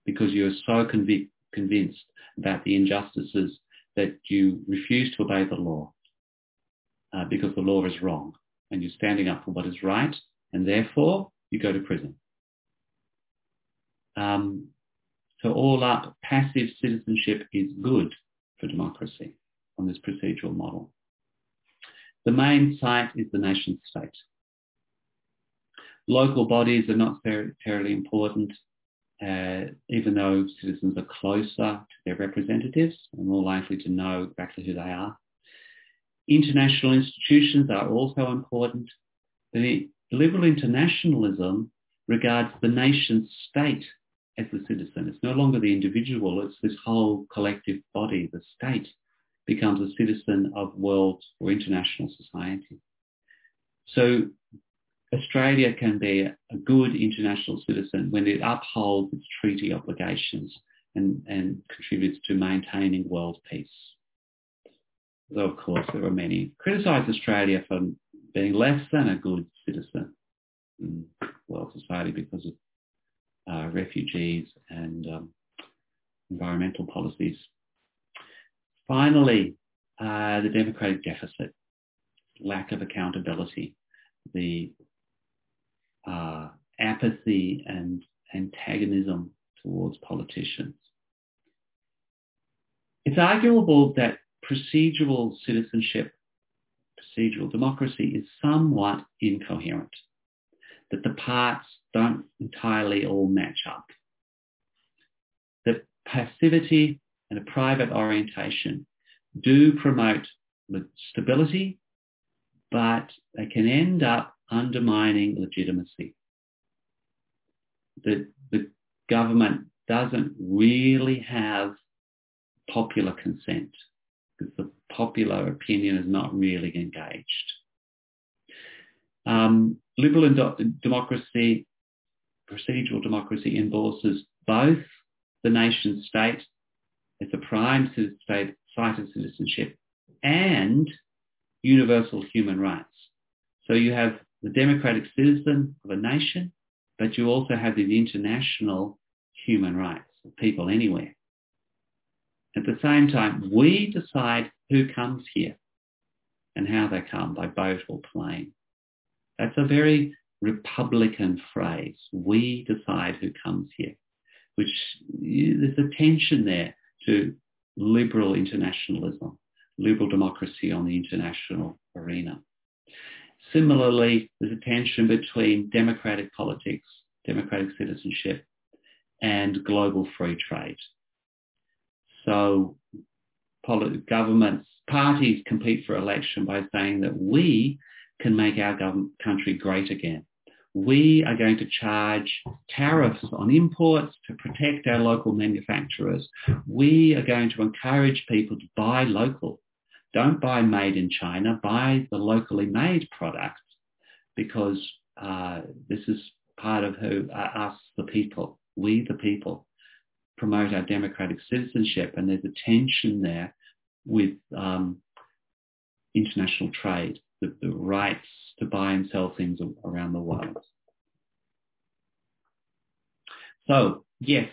because you're so convinced about the injustices that you refuse to obey the law uh, because the law is wrong and you're standing up for what is right and therefore you go to prison. Um, so all up, passive citizenship is good for democracy on this procedural model. The main site is the nation state. Local bodies are not terribly important, uh, even though citizens are closer to their representatives and more likely to know exactly who they are. International institutions are also important. The liberal internationalism regards the nation state as the citizen. It's no longer the individual, it's this whole collective body, the state becomes a citizen of world or international society. So Australia can be a good international citizen when it upholds its treaty obligations and, and contributes to maintaining world peace. Though of course there are many who criticise Australia for being less than a good citizen in world society because of uh, refugees and um, environmental policies. Finally, uh, the democratic deficit, lack of accountability, the uh, apathy and antagonism towards politicians. It's arguable that procedural citizenship, procedural democracy is somewhat incoherent, that the parts don't entirely all match up. That passivity and a private orientation do promote stability, but they can end up undermining legitimacy. The, the government doesn't really have popular consent because the popular opinion is not really engaged. Um, liberal democracy, procedural democracy endorses both the nation state as a prime state site of citizenship and universal human rights. So you have the democratic citizen of a nation, but you also have the international human rights of people anywhere. At the same time, we decide who comes here and how they come by boat or plane. That's a very Republican phrase. We decide who comes here, which there's a tension there to liberal internationalism, liberal democracy on the international arena. Similarly, there's a tension between democratic politics, democratic citizenship, and global free trade. So governments, parties compete for election by saying that we can make our country great again. We are going to charge tariffs on imports to protect our local manufacturers. We are going to encourage people to buy local. Don't buy made in China, buy the locally made products because uh, this is part of who uh, us, the people, we the people, promote our democratic citizenship. And there's a tension there with um, international trade the, the rights to buy and sell things around the world. So yes,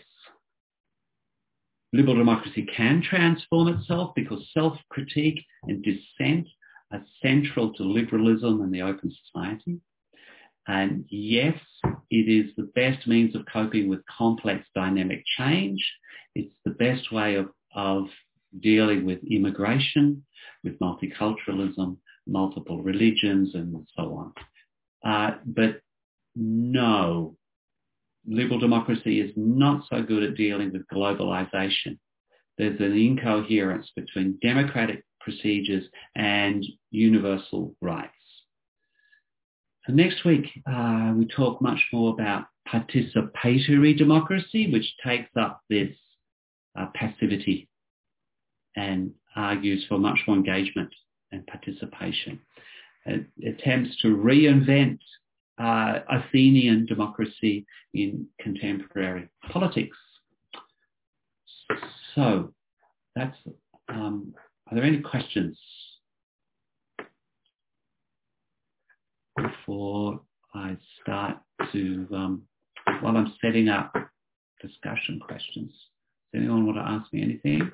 liberal democracy can transform itself because self-critique and dissent are central to liberalism and the open society. And yes, it is the best means of coping with complex dynamic change. It's the best way of, of dealing with immigration, with multiculturalism, multiple religions and so on. Uh, but no, liberal democracy is not so good at dealing with globalization. There's an incoherence between democratic procedures and universal rights. So next week, uh, we talk much more about participatory democracy, which takes up this uh, passivity and argues for much more engagement and participation. It attempts to reinvent uh, Athenian democracy in contemporary politics. So that's, um, are there any questions before I start to, um, while I'm setting up discussion questions? Does anyone want to ask me anything?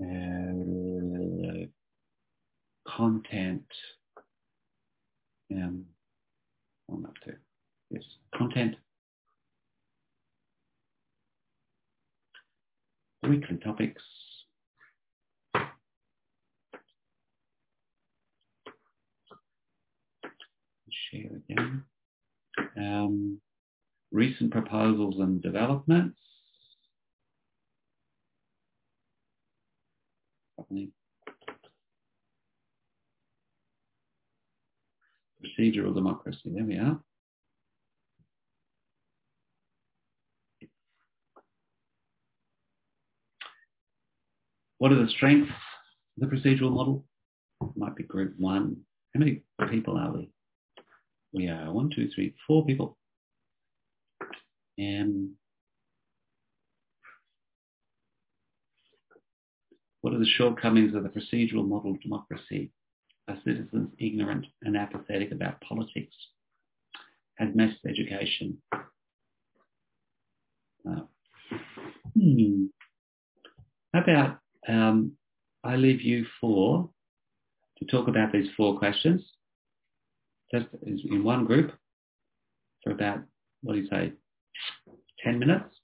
uh, content, um, one up to, yes, content, weekly topics, share again, um, recent proposals and developments. Procedural democracy, there we are. What are the strengths of the procedural model? Might be group one. How many people are we? We are one, two, three, four people. And What are the shortcomings of the procedural model of democracy? Are citizens ignorant and apathetic about politics? Has mass education? Uh, hmm. How about um, I leave you four to talk about these four questions, just in one group for about, what do you say, 10 minutes?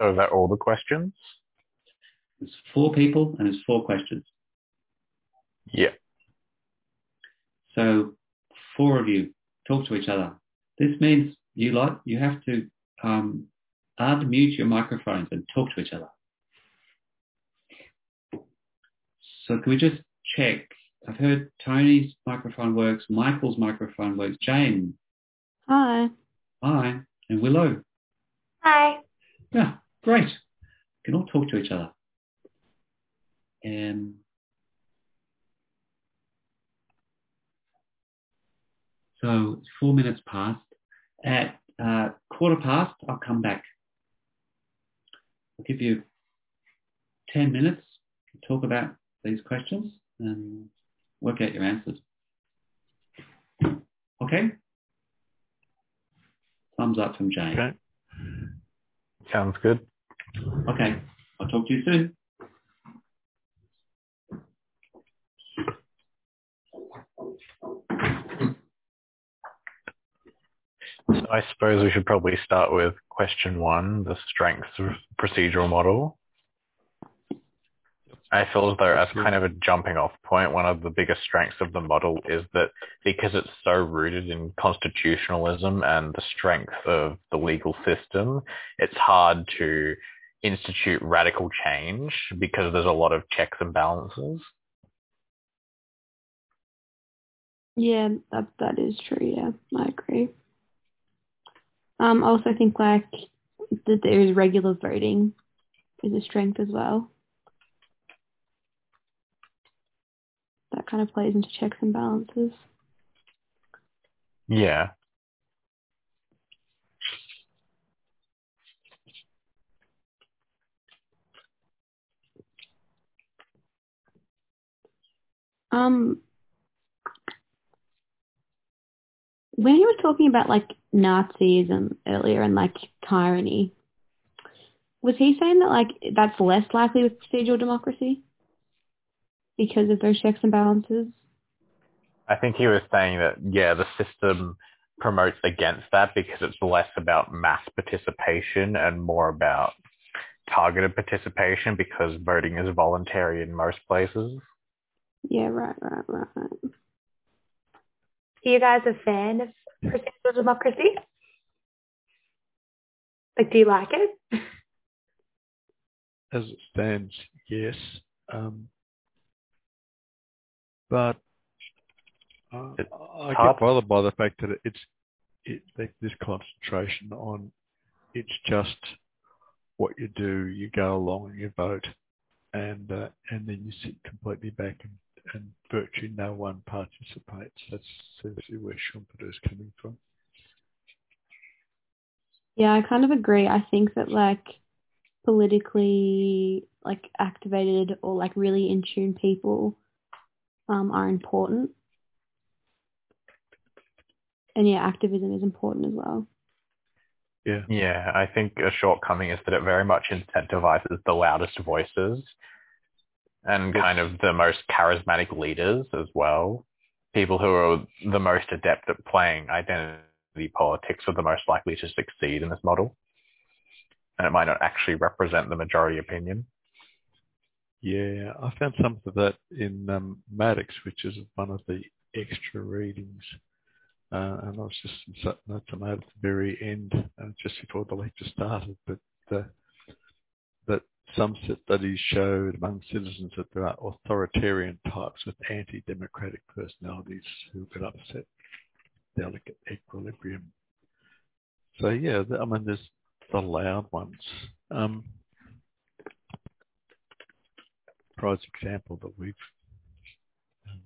So is that all the questions? There's four people and there's four questions. Yeah. So four of you talk to each other. This means you lot, you have to um, unmute your microphones and talk to each other. So can we just check? I've heard Tony's microphone works, Michael's microphone works, Jane. Hi. Hi. And Willow. Hi. Yeah, great. can all talk to each other. And so four minutes past. At uh, quarter past, I'll come back. I'll give you 10 minutes to talk about these questions and work out your answers. Okay? Thumbs up from Jane. Okay. Sounds good. Okay. I'll talk to you soon. I suppose we should probably start with question one, the strengths of procedural model. I feel as though as kind of a jumping off point, one of the biggest strengths of the model is that because it's so rooted in constitutionalism and the strength of the legal system, it's hard to institute radical change because there's a lot of checks and balances. Yeah, that that is true. Yeah, I agree. Um, I also think like that there is regular voting is a strength as well. That kind of plays into checks and balances. Yeah. Um, when he was talking about like Nazism earlier and like tyranny, was he saying that like that's less likely with procedural democracy because of those checks and balances? I think he was saying that, yeah, the system promotes against that because it's less about mass participation and more about targeted participation because voting is voluntary in most places. Yeah, right, right, right. Are you guys a fan of procedural democracy? Like, do you like it? (laughs) As it stands, yes. Um, but uh, I get bothered by the fact that it's it, this concentration on it's just what you do. You go along and you vote, and uh, and then you sit completely back and, and virtually no one participates. That's essentially where Schumpeter is coming from. Yeah, I kind of agree. I think that like politically like activated or like really in tune people um, are important. And yeah, activism is important as well. Yeah. Yeah, I think a shortcoming is that it very much incentivizes the loudest voices and kind of the most charismatic leaders as well. People who are the most adept at playing identity politics are the most likely to succeed in this model. And it might not actually represent the majority opinion. Yeah, I found some of that in um, Maddox, which is one of the extra readings. Uh, and I was just notes I made at the very end, uh, just before the lecture started, but uh, some studies showed among citizens that there are authoritarian types with anti-democratic personalities who get upset delicate equilibrium. So yeah, I mean, there's the loud ones. Um, prize example that we've um,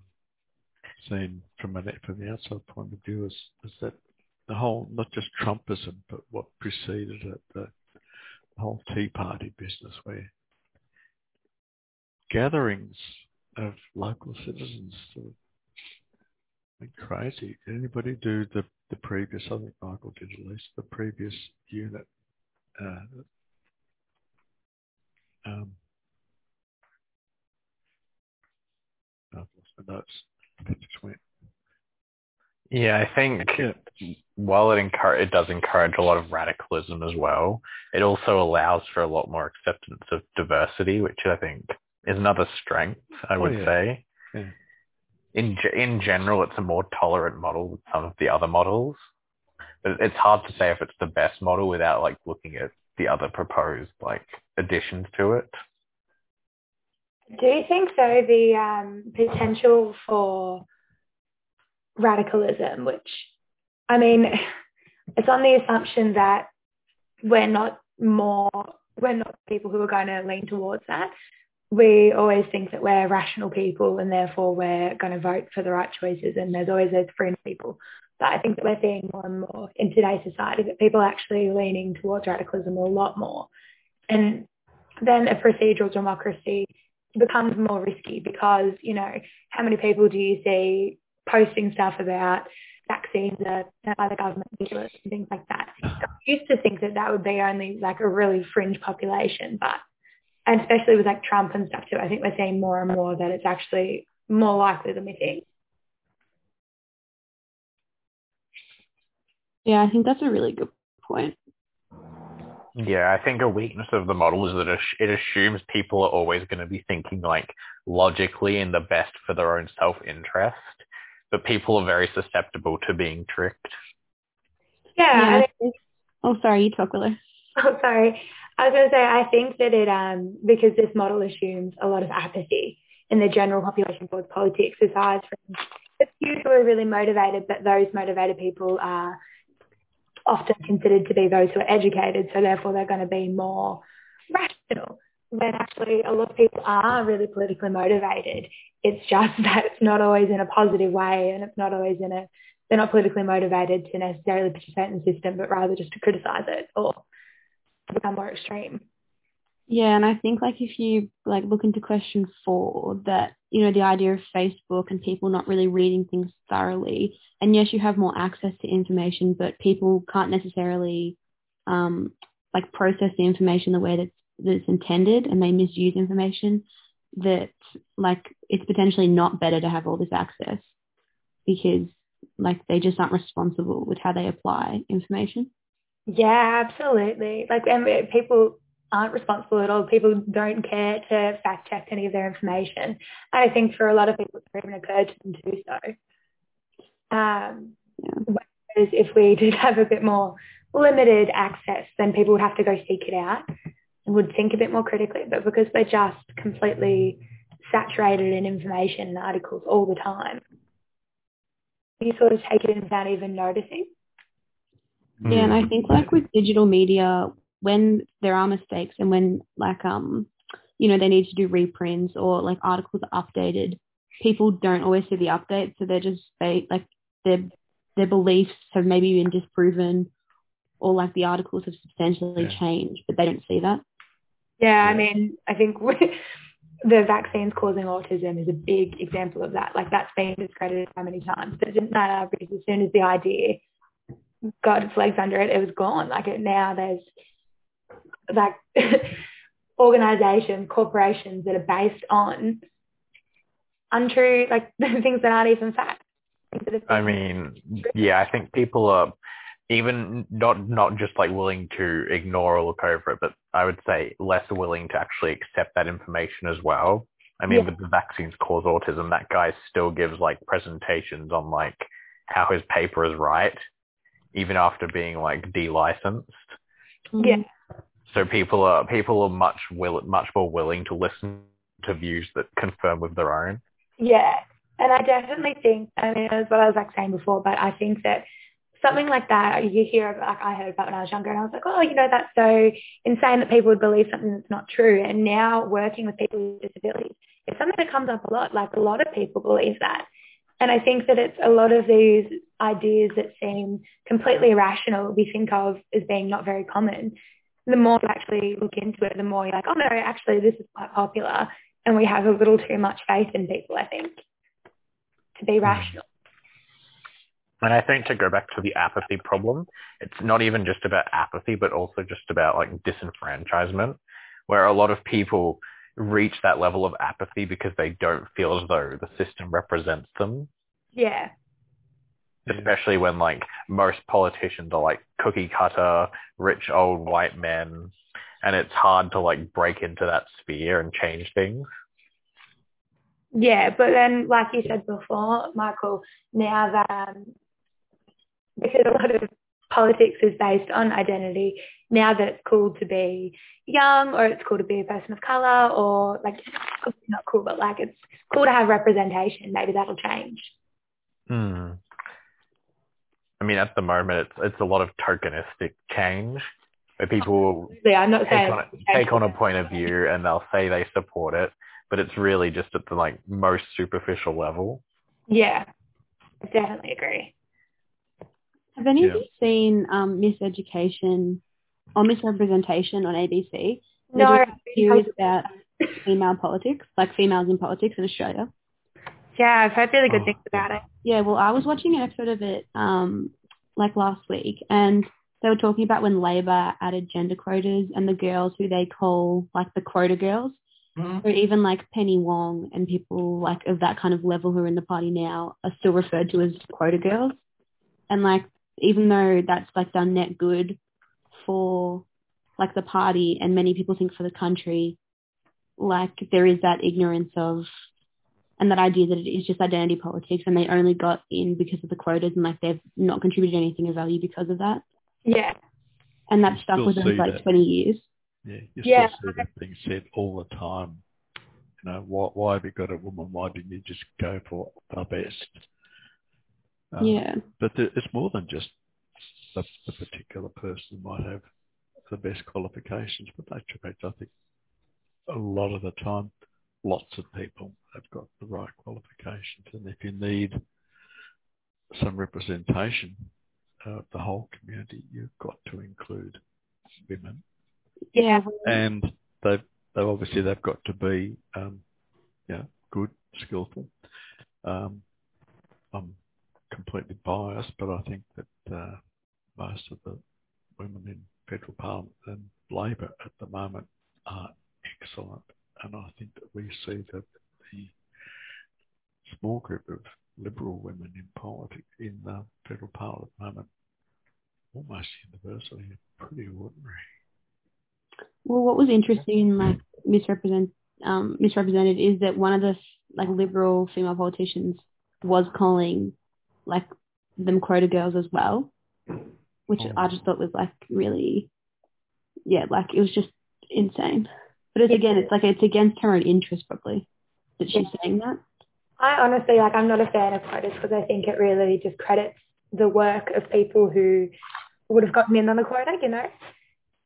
seen from an from the outside point of view is, is that the whole not just Trumpism, but what preceded it, the whole Tea Party business, where gatherings of local citizens went crazy. Did anybody do the the previous? I think Michael did at least the previous unit. Uh, um, I've lost my notes. just went. Yeah, I think yeah. While it encourage, it does encourage a lot of radicalism as well, it also allows for a lot more acceptance of diversity, which I think is another strength, I would oh, yeah. say. Yeah. in in general, it's a more tolerant model than some of the other models. But it's hard to say if it's the best model without like looking at the other proposed like additions to it. Do you think so? The um, potential for radicalism, which I mean, it's on the assumption that we're not more, we're not people who are going to lean towards that. We always think that we're rational people and therefore we're going to vote for the right choices. And there's always those fringe people. But I think that we're seeing more and more in today's society that people are actually leaning towards radicalism a lot more. And then a procedural democracy becomes more risky because, you know, how many people do you see posting stuff about vaccines are by the government ridiculous and things like that. Ah. I used to think that that would be only like a really fringe population, but and especially with like Trump and stuff too, I think we're seeing more and more that it's actually more likely than we think. Yeah, I think that's a really good point. Yeah, I think a weakness of the model is that it it assumes people are always going to be thinking like logically and the best for their own self-interest, but people are very susceptible to being tricked. Yeah. Yeah, I I think- think- oh, sorry, you talk, Willow. (laughs) Oh, sorry. I was going to say, I think that it, um, because this model assumes a lot of apathy in the general population towards politics, aside from a few who are really motivated, but those motivated people are often considered to be those who are educated, so therefore they're going to be more rational. When actually a lot of people are really politically motivated, it's just (laughs) that it's not always in a positive way, and it's not always in a they're not politically motivated to necessarily participate in the system, but rather just to criticise it or become more extreme. Yeah, and I think like if you like look into question four, that you know the idea of Facebook and people not really reading things thoroughly, and yes, you have more access to information, but people can't necessarily um, like process the information the way that that it's intended, and they misuse information. That like it's potentially not better to have all this access because like they just aren't responsible with how they apply information. Yeah, absolutely. Like, and people aren't responsible at all. People don't care to fact check any of their information. And I think for a lot of people, it's even occurred to them to do so. Um, Yeah. whereas if we did have a bit more limited access, then people would have to go seek it out would think a bit more critically. But because we're just completely saturated in information and articles all the time, you sort of take it in without even noticing. Yeah, and I think like with digital media, when there are mistakes and when like um you know they need to do reprints or like articles are updated, people don't always see the updates, so they're just they like their their beliefs have maybe been disproven or like the articles have substantially Yeah. changed, but they don't see that. Yeah, I mean, I think (laughs) the vaccines causing autism is a big example of that. Like that's been discredited so many times, but it didn't matter because as soon as the idea got its legs under it, it was gone. Like it, now there's like (laughs) organizations, corporations that are based on untrue, like (laughs) things that aren't even fact. Things that have I mean, yeah, I think people are even not not just like willing to ignore or look over it, but I would say less willing to actually accept that information as well. I mean, Yeah. with the vaccines cause autism, that guy still gives like presentations on like how his paper is right, even after being like delicensed. Yeah. So people are people are much will much more willing to listen to views that confirm with their own. Yeah, and I definitely think, I mean, as what I was like saying before, but I think that something like that you hear about, like I heard about when I was younger, and I was like, oh, you know, that's so insane that people would believe something that's not true. And now working with people with disabilities, it's something that comes up a lot. Like a lot of people believe that. And I think that it's a lot of these ideas that seem completely irrational we think of as being not very common. The more you actually look into it, the more you're like, oh no, actually this is quite popular and we have a little too much faith in people, I think, to be hmm. rational. And I think to go back to the apathy problem, it's not even just about apathy, but also just about like disenfranchisement, where a lot of people reach that level of apathy because they don't feel as though the system represents them, Yeah. especially when like most politicians are like cookie cutter, rich old white men, and it's hard to like break into that sphere and change things. Yeah, but then, like you said before, Michael, now that um, because a lot of politics is based on identity, now that it's cool to be young or it's cool to be a person of colour or like not cool, but like it's cool to have representation. Maybe that'll change. Hmm. I mean, at the moment, it's it's a lot of tokenistic change where people Yeah, I'm not take saying on, take on a point of view and they'll say they support it, but it's really just at the like most superficial level. Yeah, I definitely agree. Have any of Yeah. you seen um, Miseducation or Misrepresentation on ABC? No, do a I've been series told- about female politics, like females in politics in Australia. yeah, I've heard really good Oh, things about it. Yeah, well, I was watching an episode of it um, like last week, and they were talking about when Labor added gender quotas and the girls who they call like the quota girls, or even like Penny Wong and people like of that kind of level who are in the party now are still referred to as quota girls. And like, even though that's like done net good for like the party and many people think for the country, like there is that ignorance of and that idea that it is just identity politics and they only got in because of the quotas and like they've not contributed anything of value because of that. Yeah, And that's You stuck with them for like that. 20 years. Yeah, you Yeah. still see that being said all the time. You know, why, why have you got a woman? Why didn't you just go for the best? Um, yeah. But it's more than just the, the particular person might have the best qualifications, but attributes. I think a lot of the time, lots of people have got the right qualifications, and if you need some representation of the whole community, you've got to include women yeah, and they've, they obviously they've got to be um, know, good, skillful. Um, I'm completely biased, but I think that uh, most of the women in federal parliament and Labor at the moment are excellent, and I think that we see that the small group of Liberal women in politics in the federal parliament at the moment, almost universally, are pretty ordinary. Well, what was interesting, like misrepresent, um, Ms Represented, is that one of the like liberal female politicians was calling like them quota girls as well, which oh. I just thought was like really, yeah, like it was just insane. But it's again, it's like it's against her own interest probably that she's saying that. I honestly like I'm not a fan of quotas because I think it really just credits the work of people who would have gotten in on a quota, you know.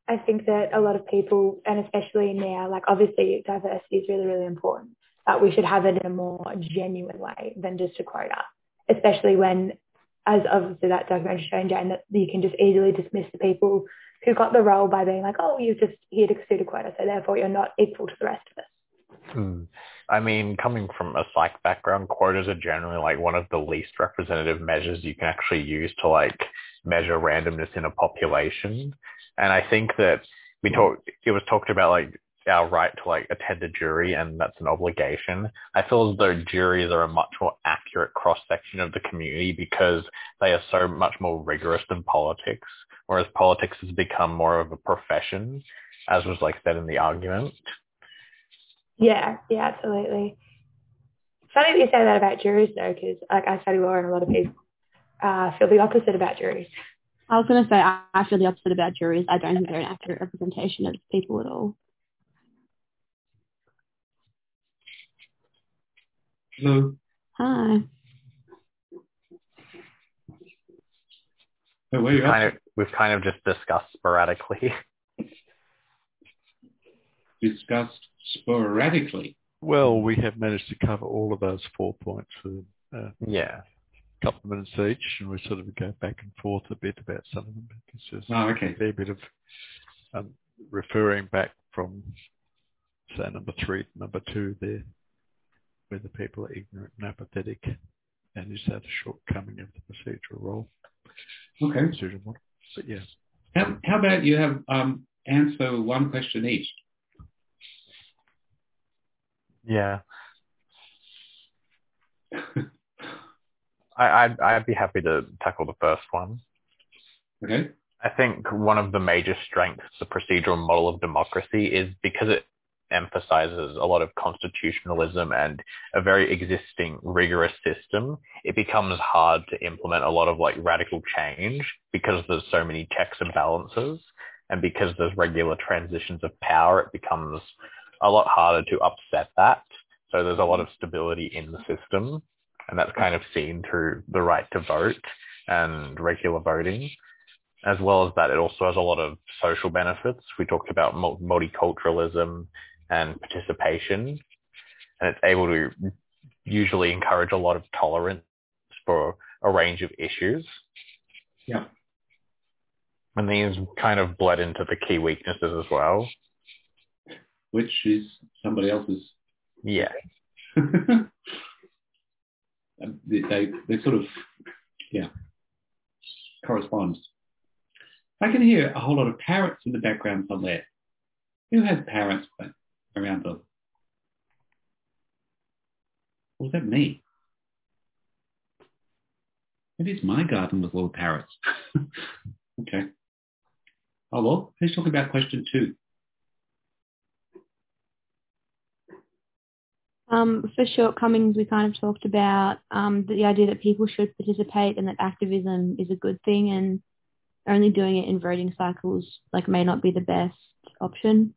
I think that a lot of people, and especially now, like obviously diversity is really, really important, but we should have it in a more genuine way than just a quota, especially when, as obviously that documentary showing Jane, that you can just easily dismiss the people who got the role by being like, oh, you're just here to suit a quota, so therefore you're not equal to the rest of us. Hmm. I mean, coming from a psych background, quotas are generally like one of the least representative measures you can actually use to like measure randomness in a population. And I think that we talked, it was talked about like our right to like attend a jury and that's an obligation. I feel as though juries are a much more accurate cross section of the community because they are so much more rigorous than politics, whereas politics has become more of a profession, as was like said in the argument. Yeah, yeah, absolutely. Funny that you say that about juries though, because like I study law and a lot of people uh, feel the opposite about juries. I was going to say I, I feel the opposite about juries. I don't think they're an accurate representation of people at all. Hello. Hi. So where are you kind of we've kind of just discussed sporadically. Discussed sporadically. Well, we have managed to cover all of those four points within uh, yeah. a couple of minutes each, and we sort of go back and forth a bit about some of them. It's just Oh, a fair bit of um, referring back from, say, number three to number two there, where the people are ignorant and apathetic, and is that a shortcoming of the procedural role, Okay. procedural model? But yeah, How, how about you have um, answer one question each? Yeah. I, I'd I'd be happy to tackle the first one. Okay. I think one of the major strengths of the procedural model of democracy is because it emphasizes a lot of constitutionalism and a very existing rigorous system, it becomes hard to implement a lot of like radical change because there's so many checks and balances and because there's regular transitions of power, it becomes a lot harder to upset that. So there's a lot of stability in the system and that's kind of seen through the right to vote and regular voting as well as that, it also has a lot of social benefits. We talked about multiculturalism and participation, and it's able to usually encourage a lot of tolerance for a range of issues. Yeah. And these kind of bled into the key weaknesses as well. Which is somebody else's. Yeah. (laughs) they, they, they sort of, yeah, correspond. I can hear a whole lot of parrots in the background somewhere. Who has parrots around them? Or was that me? Maybe it's my garden with little parrots. (laughs) okay. Oh well, who's talking about question two? Um, for shortcomings, we kind of talked about um, the idea that people should participate and that activism is a good thing and only doing it in voting cycles like may not be the best option.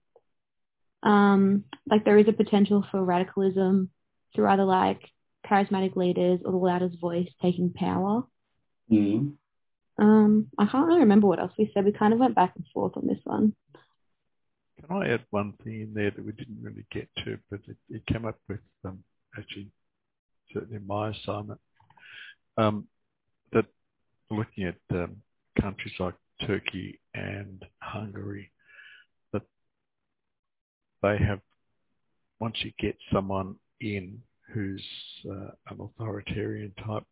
Um, like there is a potential for radicalism through either like charismatic leaders or the loudest voice taking power. Mm. Um, I can't really remember what else we said. We kind of went back and forth on this one. Can I add one thing in there that we didn't really get to, but it, it came up with um, actually certainly my assignment um, that looking at um, countries like Turkey and Hungary that they have, once you get someone in who's uh, an authoritarian type,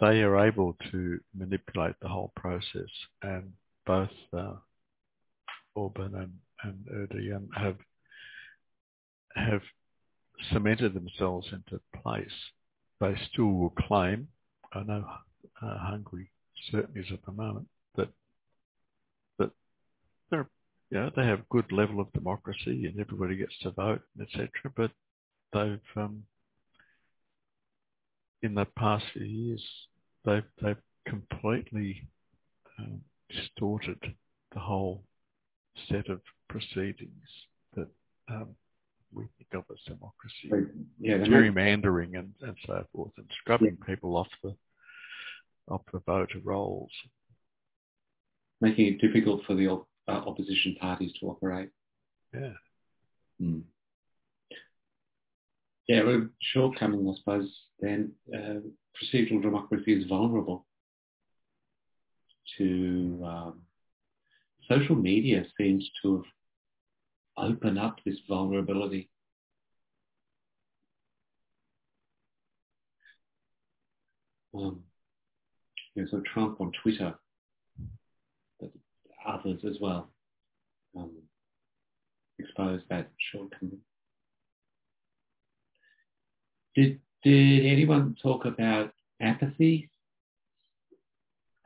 they are able to manipulate the whole process. And both uh, Orban and, and Erdogan have have cemented themselves into place. They still will claim, I know uh, Hungary certainly is at the moment, that that they're you know, they have good level of democracy and everybody gets to vote, etc. But they've um, in the past few years they've they've completely um, distorted the whole set of proceedings that um, we think of as democracy, yeah, gerrymandering and, and so forth, and scrubbing yeah. people off the of the voter rolls. Making it difficult for the uh, opposition parties to operate. Yeah. Mm. Yeah, a shortcoming, I suppose, then uh, procedural democracy is vulnerable to um, social media seems to have opened up this vulnerability. Um, so Trump on Twitter, others as well, um, exposed that shortcoming. Did did anyone talk about apathy?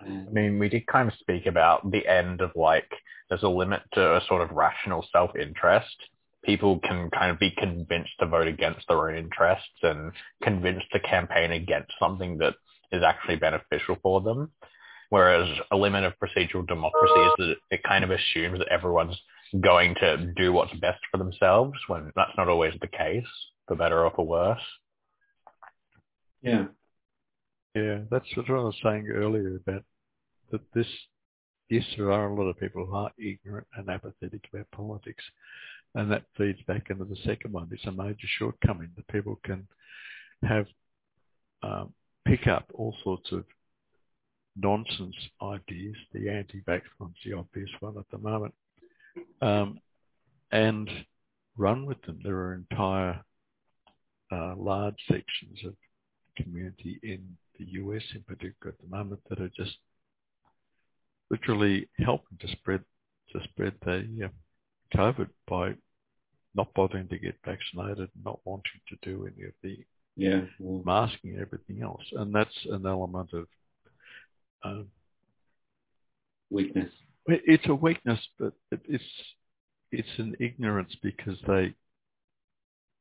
I mean, we did kind of speak about the end of like there's a limit to a sort of rational self-interest. People can kind of be convinced to vote against their own interests and convinced to campaign against something that is actually beneficial for them. Whereas a limit of procedural democracy is that it kind of assumes that everyone's going to do what's best for themselves when that's not always the case, for better or for worse. Yeah. Yeah, that's what I was saying earlier about that this, yes, there are a lot of people who are ignorant and apathetic about politics. And that feeds back into the second one. It's a major shortcoming that people can have um, pick up all sorts of nonsense ideas. The anti-vax one's the obvious one at the moment, um, and run with them. There are entire uh, large sections of community in the US in particular at the moment that are just literally helping to spread to spread the uh, COVID by not bothering to get vaccinated, not wanting to do any of the yeah, masking everything else, and that's an element of um, weakness. It's a weakness, but it's it's an ignorance because they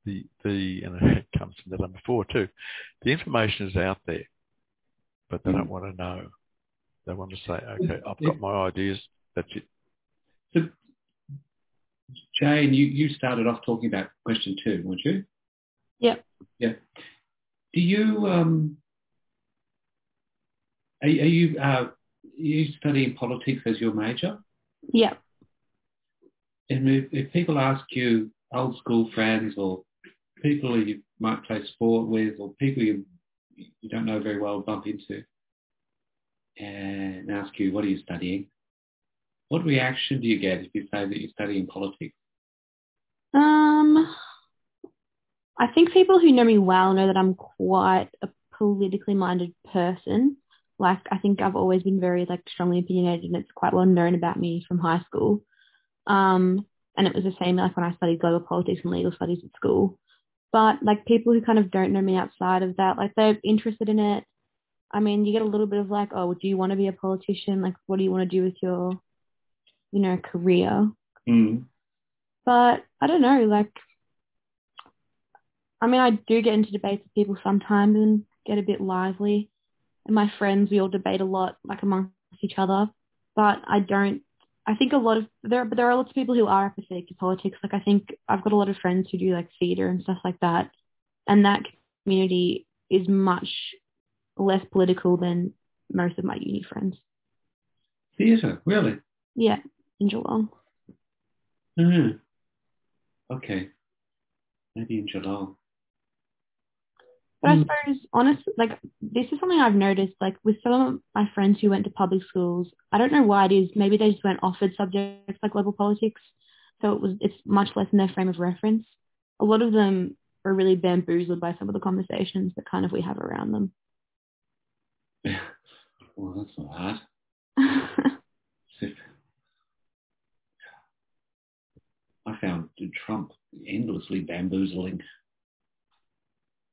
the the and (laughs) it comes to the number four too. The information is out there, but they mm. don't want to know. They want to say, okay, I've got my ideas. That's it. So, Jane, you, you started off talking about question two, weren't you? Yep. Yeah. Do you um are, are you uh, are you studying politics as your major? Yeah. And if, if people ask you, old school friends or people you might play sport with or people you you don't know very well bump into and ask you, what are you studying? What reaction do you get if you say that you're studying politics? Um, I think people who know me well know that I'm quite a politically minded person. Like I think I've always been very like strongly opinionated and it's quite well known about me from high school. Um, and it was the same like when I studied global politics and legal studies at school. But like people who kind of don't know me outside of that, like they're interested in it. I mean, you get a little bit of like, oh, do you want to be a politician? Like, what do you want to do with your, you know, career? Mm. But I don't know, like, I mean, I do get into debates with people sometimes and get a bit lively. And my friends, we all debate a lot, like amongst each other. But I don't I think a lot of there, but there are lots of people who are apathetic to politics. Like I think I've got a lot of friends who do like theatre and stuff like that, and that community is much less political than most of my uni friends. Theatre, really? Yeah, in Geelong. Mm. Okay, maybe in Geelong. But I hmm. suppose, honestly, like this is something I've noticed, like with some of my friends who went to public schools. I don't know why it is. Maybe they just weren't offered subjects like global politics, so it was it's much less in their frame of reference. A lot of them are really bamboozled by some of the conversations that kind of we have around them. Yeah. (laughs) Well, that's not hard. (laughs) I found Trump endlessly bamboozling.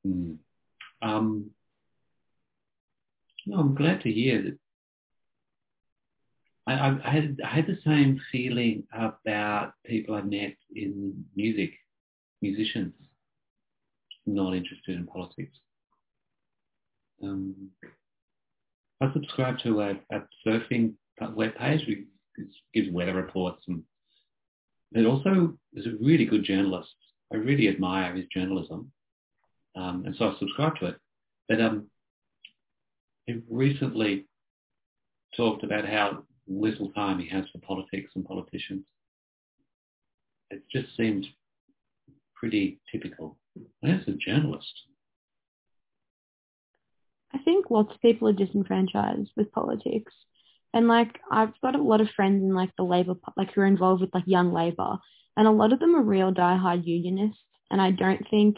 Hmm. Um, no, I'm glad to hear that. I, I, had I had the same feeling about people I met in music, musicians, not interested in politics. Um, I subscribe to a, a surfing web page which gives weather reports and it also is a really good journalist. I really admire his journalism. Um, and so I subscribed to it. But um, he recently talked about how little time he has for politics and politicians. It just seemed pretty typical. As a journalist. I think lots of people are disenfranchised with politics. And like I've got a lot of friends in like the Labour, like who are involved with like Young Labour, and a lot of them are real diehard unionists. And I don't think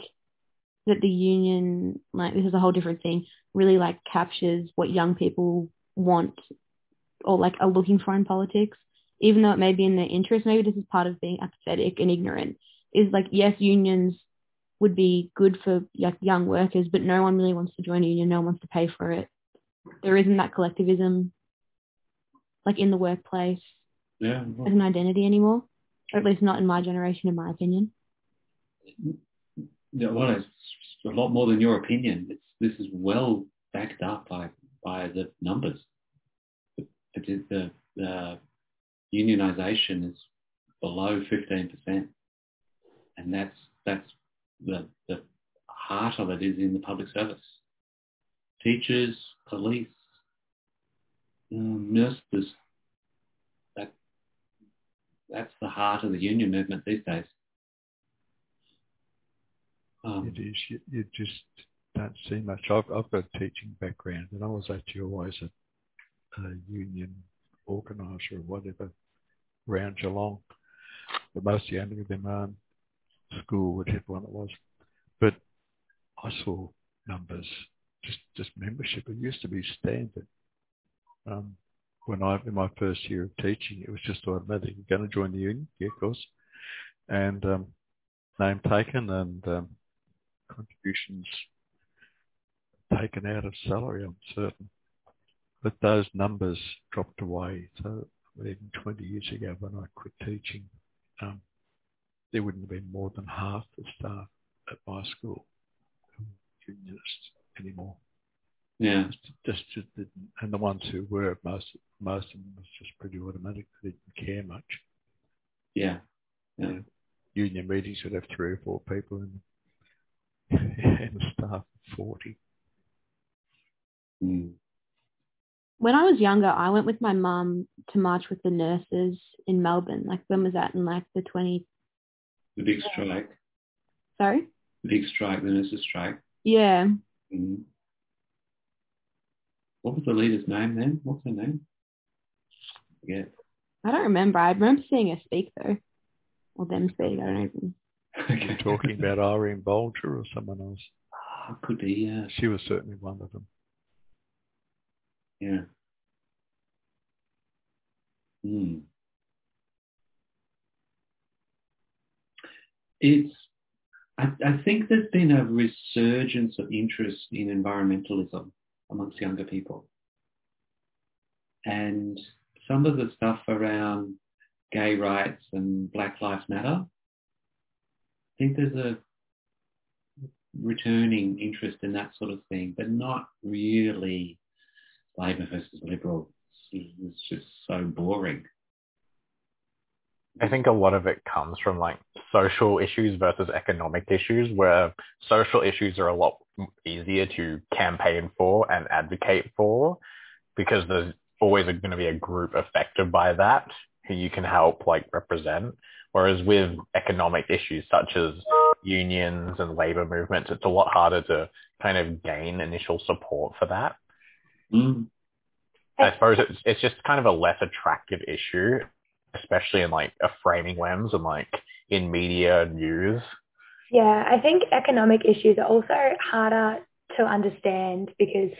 that the union, like this is a whole different thing, really like captures what young people want or like are looking for in politics, even though it may be in their interest. Maybe this is part of being apathetic and ignorant. Is like yes, unions would be good for like young workers, but no one really wants to join a union. No one wants to pay for it. There isn't that collectivism, like in the workplace, yeah, as an identity anymore, or at least not in my generation, in my opinion well, it's a lot more than your opinion. It's, this is well backed up by, by the numbers. The, the, the unionization is below 15%. And that's, that's the, the heart of it is in the public service. Teachers, police, um, nurses, that, that's the heart of the union movement these days. Um, it is. You, you, just don't see much. I've, I've got a teaching background, and I was actually always a, a union organiser or whatever around Geelong. But mostly only within my own school, whichever one it was. But I saw numbers, just just membership. It used to be standard. Um, when I in my first year of teaching, it was just automatic. You're going to join the union, yeah, of course, and um, name taken, and um, contributions taken out of salary, I'm certain. But those numbers dropped away. So even 20 years ago when I quit teaching, um, there wouldn't have been more than half the staff at my school who unionists anymore. Yeah. Just, just and the ones who were, most most of them was just pretty automatic. They didn't care much. Yeah. Yeah. You union meetings would have three or four people in them, (laughs) and the staff of forty. Mm. When I was younger, I went with my mum to march with the nurses in Melbourne. Like when was that in like the twenty? The big strike. Sorry. The big strike. The nurses strike. Yeah. Mm. What was the leader's name then? What's her name? Yeah. I don't remember. I remember seeing her speak though, or them speak. I don't even. (laughs) You're talking about Irene Bolger or someone else? Oh, could be, yeah. She was certainly one of them. Yeah. Hmm. It's, I, I think there's been a resurgence of interest in environmentalism amongst younger people. And some of the stuff around gay rights and Black Lives Matter, think there's a returning interest in that sort of thing, but not really Labor versus Liberal. It's just so boring. I think a lot of it comes from like social issues versus economic issues, where social issues are a lot easier to campaign for and advocate for because there's always going to be a group affected by that who you can help like represent. Whereas with economic issues such as unions and labor movements, it's a lot harder to kind of gain initial support for that. Mm. I suppose it's it's just kind of a less attractive issue, especially in like a framing lens and like in media news. Yeah, I think economic issues are also harder to understand because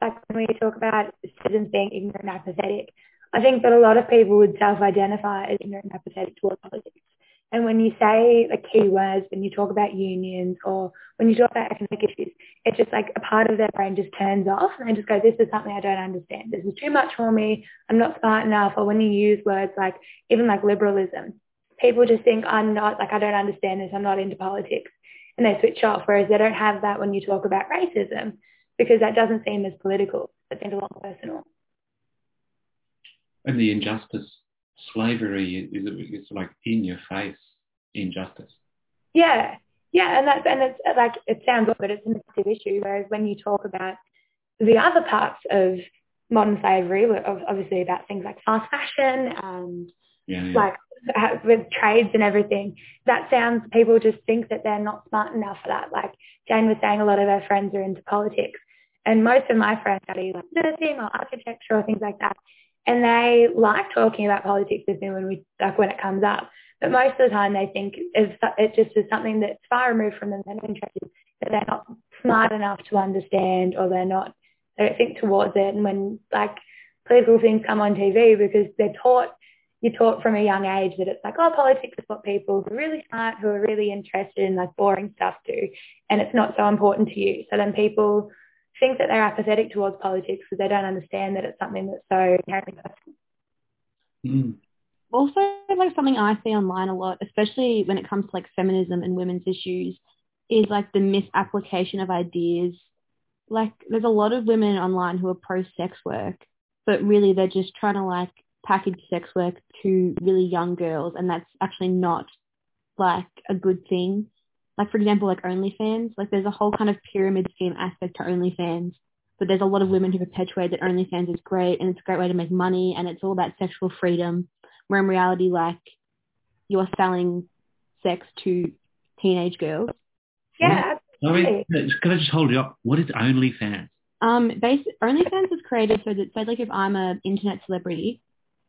like when we talk about citizens being ignorant and apathetic, I think that a lot of people would self-identify as ignorant and apathetic towards politics. And when you say the key words, when you talk about unions or when you talk about economic issues, it's just like a part of their brain just turns off and they just go, this is something I don't understand. This is too much for me. I'm not smart enough. Or when you use words like, even like liberalism, people just think I'm not, like I don't understand this. I'm not into politics. And they switch off. Whereas they don't have that when you talk about racism because that doesn't seem as political. It seems a lot more personal. And the injustice slavery is it's like in your face injustice. Yeah, yeah, and that's and it's like it sounds good, but it's a massive issue. Whereas when you talk about the other parts of modern slavery, obviously about things like fast fashion and yeah, yeah. like with trades and everything, that sounds people just think that they're not smart enough for that. Like Jane was saying, a lot of her friends are into politics, and most of my friends study like nursing or architecture or things like that and they like talking about politics with me when we like when it comes up. But most of the time, they think it just is something that's far removed from them. They're not interested. That they're not smart enough to understand, or they're not. They don't think towards it. And when like political things come on TV, because they're taught, you're taught from a young age that it's like, oh, politics is what people who are really smart, who are really interested in like boring stuff do, and it's not so important to you. So then people think that they're apathetic towards politics because they don't understand that it's something that's so inherently personal. Mm. Also, like something I see online a lot, especially when it comes to like feminism and women's issues, is like the misapplication of ideas. Like there's a lot of women online who are pro sex work, but really they're just trying to like package sex work to really young girls, and that's actually not like a good thing like for example, like OnlyFans, like there's a whole kind of pyramid scheme aspect to OnlyFans, but there's a lot of women who perpetuate that OnlyFans is great and it's a great way to make money and it's all about sexual freedom, where in reality, like you're selling sex to teenage girls. Yeah, Sorry, can I just hold you up? What is OnlyFans? Um, basic, OnlyFans is created so that, say, like if I'm an internet celebrity,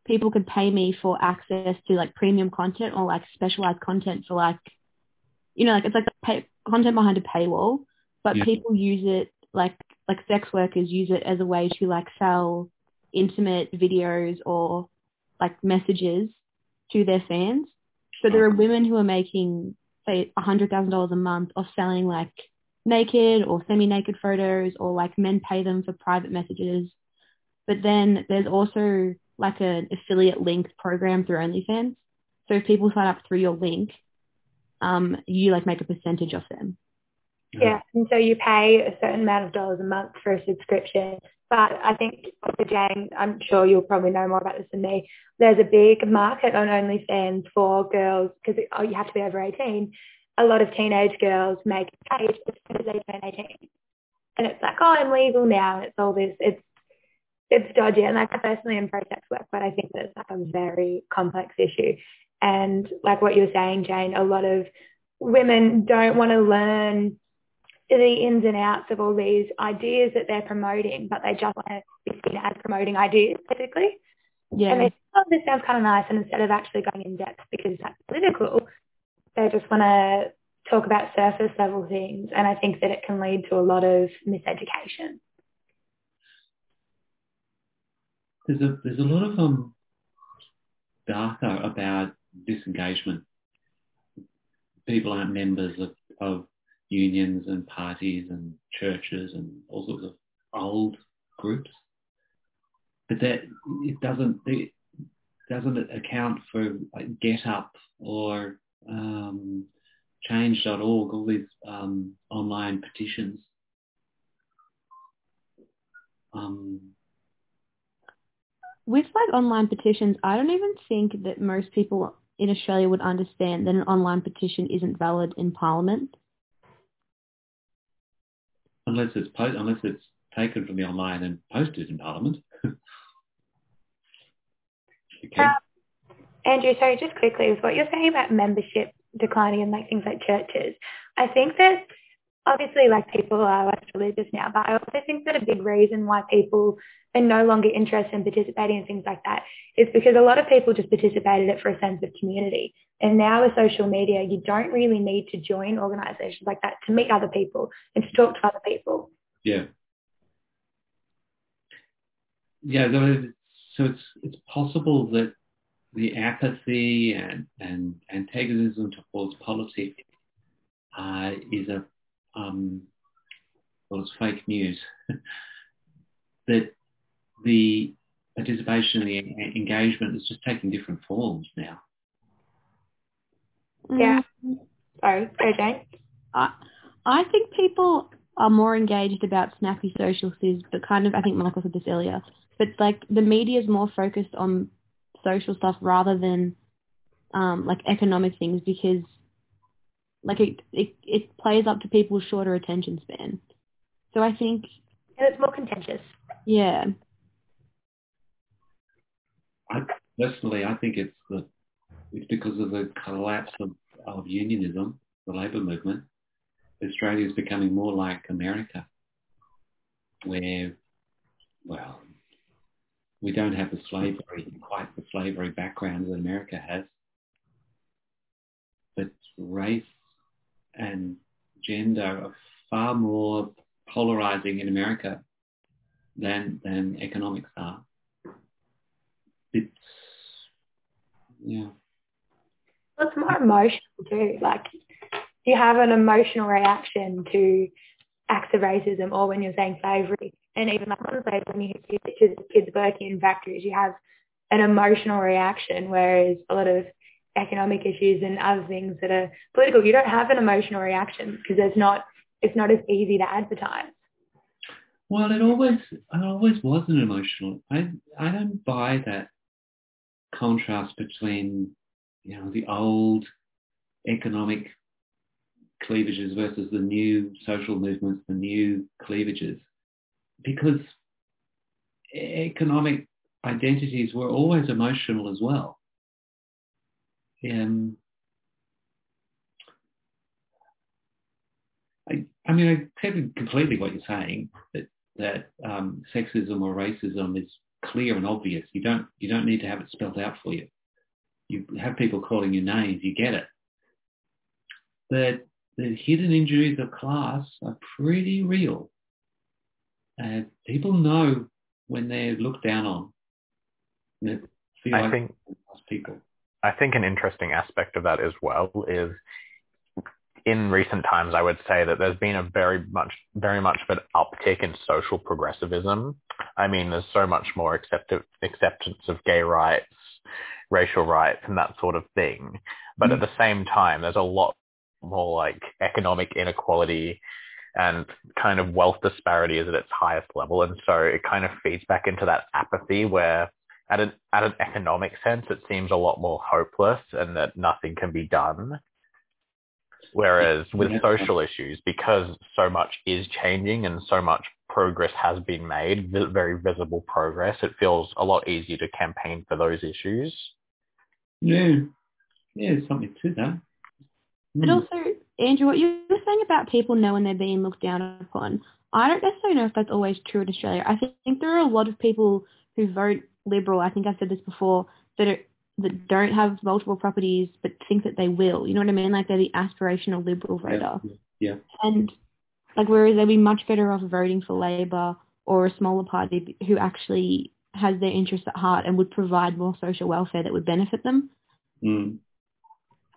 people could pay me for access to like premium content or like specialized content for like you know, like it's like the pay, content behind a paywall, but Yeah. people use it like like sex workers use it as a way to like sell intimate videos or like messages to their fans. So there are women who are making say a hundred thousand dollars a month of selling like naked or semi-naked photos or like men pay them for private messages. But then there's also like an affiliate link program through OnlyFans. So if people sign up through your link, um, you like make a percentage of them. Yeah, and so you pay a certain amount of dollars a month for a subscription. But I think, Dr. Jane, I'm sure you'll probably know more about this than me. There's a big market on OnlyFans for girls because oh, you have to be over 18. A lot of teenage girls make a page as soon as they turn 18. And it's like, oh, I'm legal now. It's all this. It's it's dodgy. And like I personally am pro sex work, but I think that it's like a very complex issue. And like what you were saying, Jane, a lot of women don't want to learn the ins and outs of all these ideas that they're promoting, but they just want to be seen as promoting ideas, basically. Yeah. And they think, oh, this sounds kind of nice. And instead of actually going in depth because that's political, they just want to talk about surface level things. And I think that it can lead to a lot of miseducation. There's a there's a lot of um data about disengagement. People aren't members of, of unions and parties and churches and all sorts of old groups. But that it doesn't it doesn't account for like GetUp or um, Change.org, all these um, online petitions. Um, With like online petitions, I don't even think that most people in Australia would understand that an online petition isn't valid in Parliament. unless it's po- unless it's taken from the online and posted in Parliament. (laughs) okay. Um, Andrew, sorry, just quickly, with what you're saying about membership declining and like things like churches, I think that obviously like people are less religious now, but I also think that a big reason why people are no longer interested in participating in things like that is because a lot of people just participated it for a sense of community. And now with social media, you don't really need to join organisations like that to meet other people and to talk to other people. Yeah. Yeah, so it's it's possible that the apathy and, and antagonism towards politics uh, is a um, well, it's fake news. (laughs) that the participation, and the engagement is just taking different forms now. Yeah. Mm, Sorry, go Jane. I, I think people are more engaged about snappy social cues, but kind of, I think Michael said this earlier, but like the media is more focused on social stuff rather than um, like economic things because like it, it, it plays up to people's shorter attention span. So I think, And it's more contentious. yeah, I, personally, I think it's the it's because of the collapse of, of unionism, the labour movement. Australia is becoming more like America, where, well, we don't have the slavery, quite the slavery background that America has, but race and gender are far more polarizing in America than than economics are. It's yeah. It's more emotional too. Like you have an emotional reaction to acts of racism or when you're saying slavery. And even like on slavery, when you see pictures of kids working in factories, you have an emotional reaction, whereas a lot of economic issues and other things that are political, you don't have an emotional reaction because there's not, it's not as easy to advertise. Well, it always it always was an emotional. I I don't buy that contrast between you know the old economic cleavages versus the new social movements, the new cleavages, because economic identities were always emotional as well. Um, I, I mean, I get completely what you're saying that that um, sexism or racism is clear and obvious. You don't you don't need to have it spelled out for you. You have people calling you names, you get it. But the hidden injuries of class are pretty real. And people know when they're looked down on. I like think people. I think an interesting aspect of that as well is in recent times, I would say that there's been a very much, very much of an uptick in social progressivism. I mean, there's so much more acceptance, acceptance of gay rights, racial rights, and that sort of thing. But at mm. the same time, there's a lot more like economic inequality and kind of wealth disparity is at its highest level. And so it kind of feeds back into that apathy where at an, at an economic sense, it seems a lot more hopeless and that nothing can be done. Whereas with social issues, because so much is changing and so much progress has been made, very visible progress, it feels a lot easier to campaign for those issues. Yeah, yeah, there's something to that. But hmm. also, Andrew, what you were saying about people knowing they're being looked down upon, I don't necessarily know if that's always true in Australia. I think there are a lot of people who vote Liberal, I think I've said this before, that are, that don't have multiple properties but think that they will. You know what I mean? Like they're the aspirational Liberal voter. Yeah. yeah. And like whereas they'd be much better off voting for Labor or a smaller party who actually has their interests at heart and would provide more social welfare that would benefit them. Mm.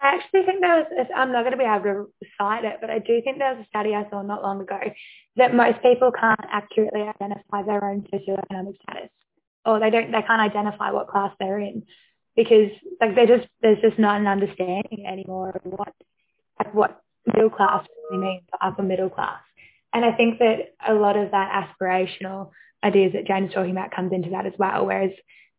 I actually think there was, I'm not going to be able to cite it, but I do think there was a study I saw not long ago that most people can't accurately identify their own socioeconomic status or they don't, they can't identify what class they're in because like they just, there's just not an understanding anymore of what, like what middle class really means, upper middle class. And I think that a lot of that aspirational ideas that Jane's talking about comes into that as well, whereas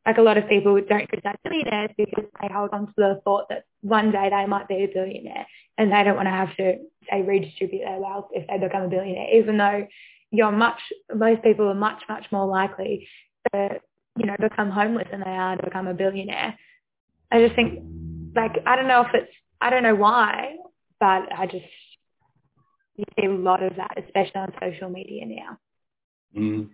like a lot of people don't criticize billionaires because they hold on to the thought that one day they might be a billionaire and they don't want to have to say redistribute their wealth if they become a billionaire, even though you're much most people are much, much more likely to, you know, become homeless than they are to become a billionaire. I just think like I don't know if it's I don't know why, but I just you see a lot of that, especially on social media now. Mm.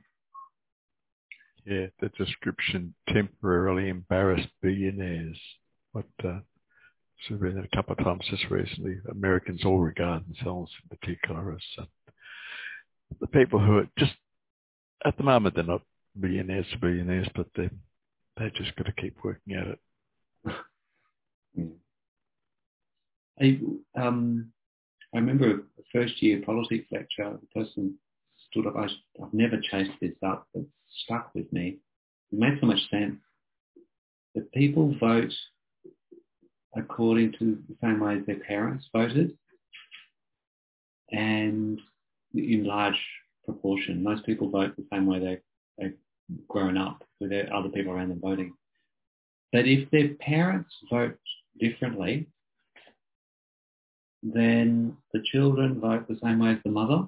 Yeah, the description temporarily embarrassed billionaires. What uh, so been a couple of times just recently. Americans all regard themselves in particular as uh, the people who are just at the moment they're not billionaires to billionaires, but they they just got to keep working at it. (laughs) I um I remember a first year politics lecture. The person stood up. I, I've never chased this up, but stuck with me. It made so much sense that people vote according to the same way as their parents voted and in large proportion. Most people vote the same way they, they've grown up with other people around them voting. But if their parents vote differently, then the children vote the same way as the mother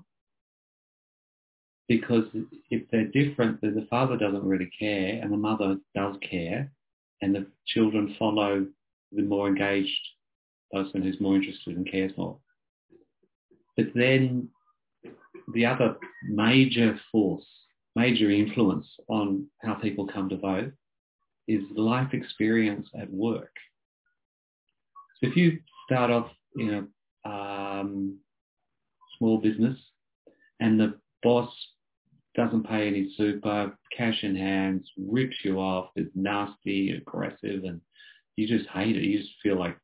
because if they're different, then the father doesn't really care and the mother does care and the children follow the more engaged person who's more interested and cares more. But then the other major force, major influence on how people come to vote is life experience at work. So if you start off in a um, small business and the boss doesn't pay any super, cash in hands, rips you off, is nasty, aggressive, and you just hate it, you just feel like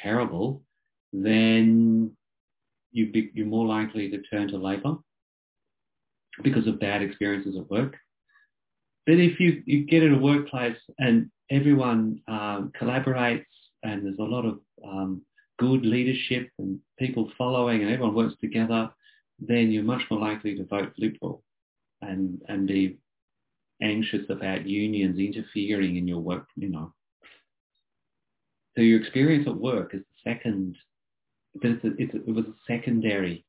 terrible, then you be, you're more likely to turn to labour because of bad experiences at work. But if you, you get in a workplace and everyone um, collaborates and there's a lot of um, good leadership and people following and everyone works together, then you're much more likely to vote Liberal and and be anxious about unions interfering in your work, you know. So your experience at work is the second, it's a, it's a, it was a secondary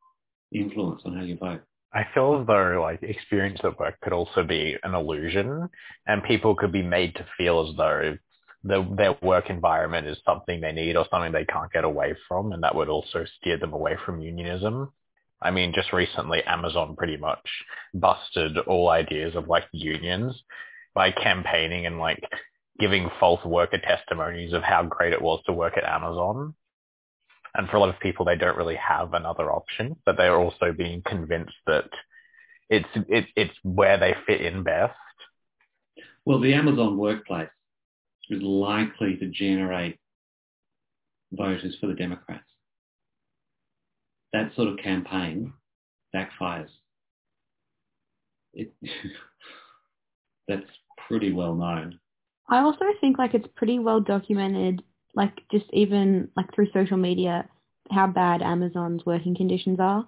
influence on how you vote. I feel as though like experience at work could also be an illusion, and people could be made to feel as though the, their work environment is something they need or something they can't get away from, and that would also steer them away from unionism. I mean, just recently, Amazon pretty much busted all ideas of like unions by campaigning and like giving false worker testimonies of how great it was to work at Amazon. And for a lot of people, they don't really have another option, but they're also being convinced that it's it, it's where they fit in best. Well, the Amazon workplace is likely to generate voters for the Democrats that sort of campaign backfires. It, (laughs) that's pretty well known. I also think like it's pretty well documented, like just even like through social media, how bad Amazon's working conditions are.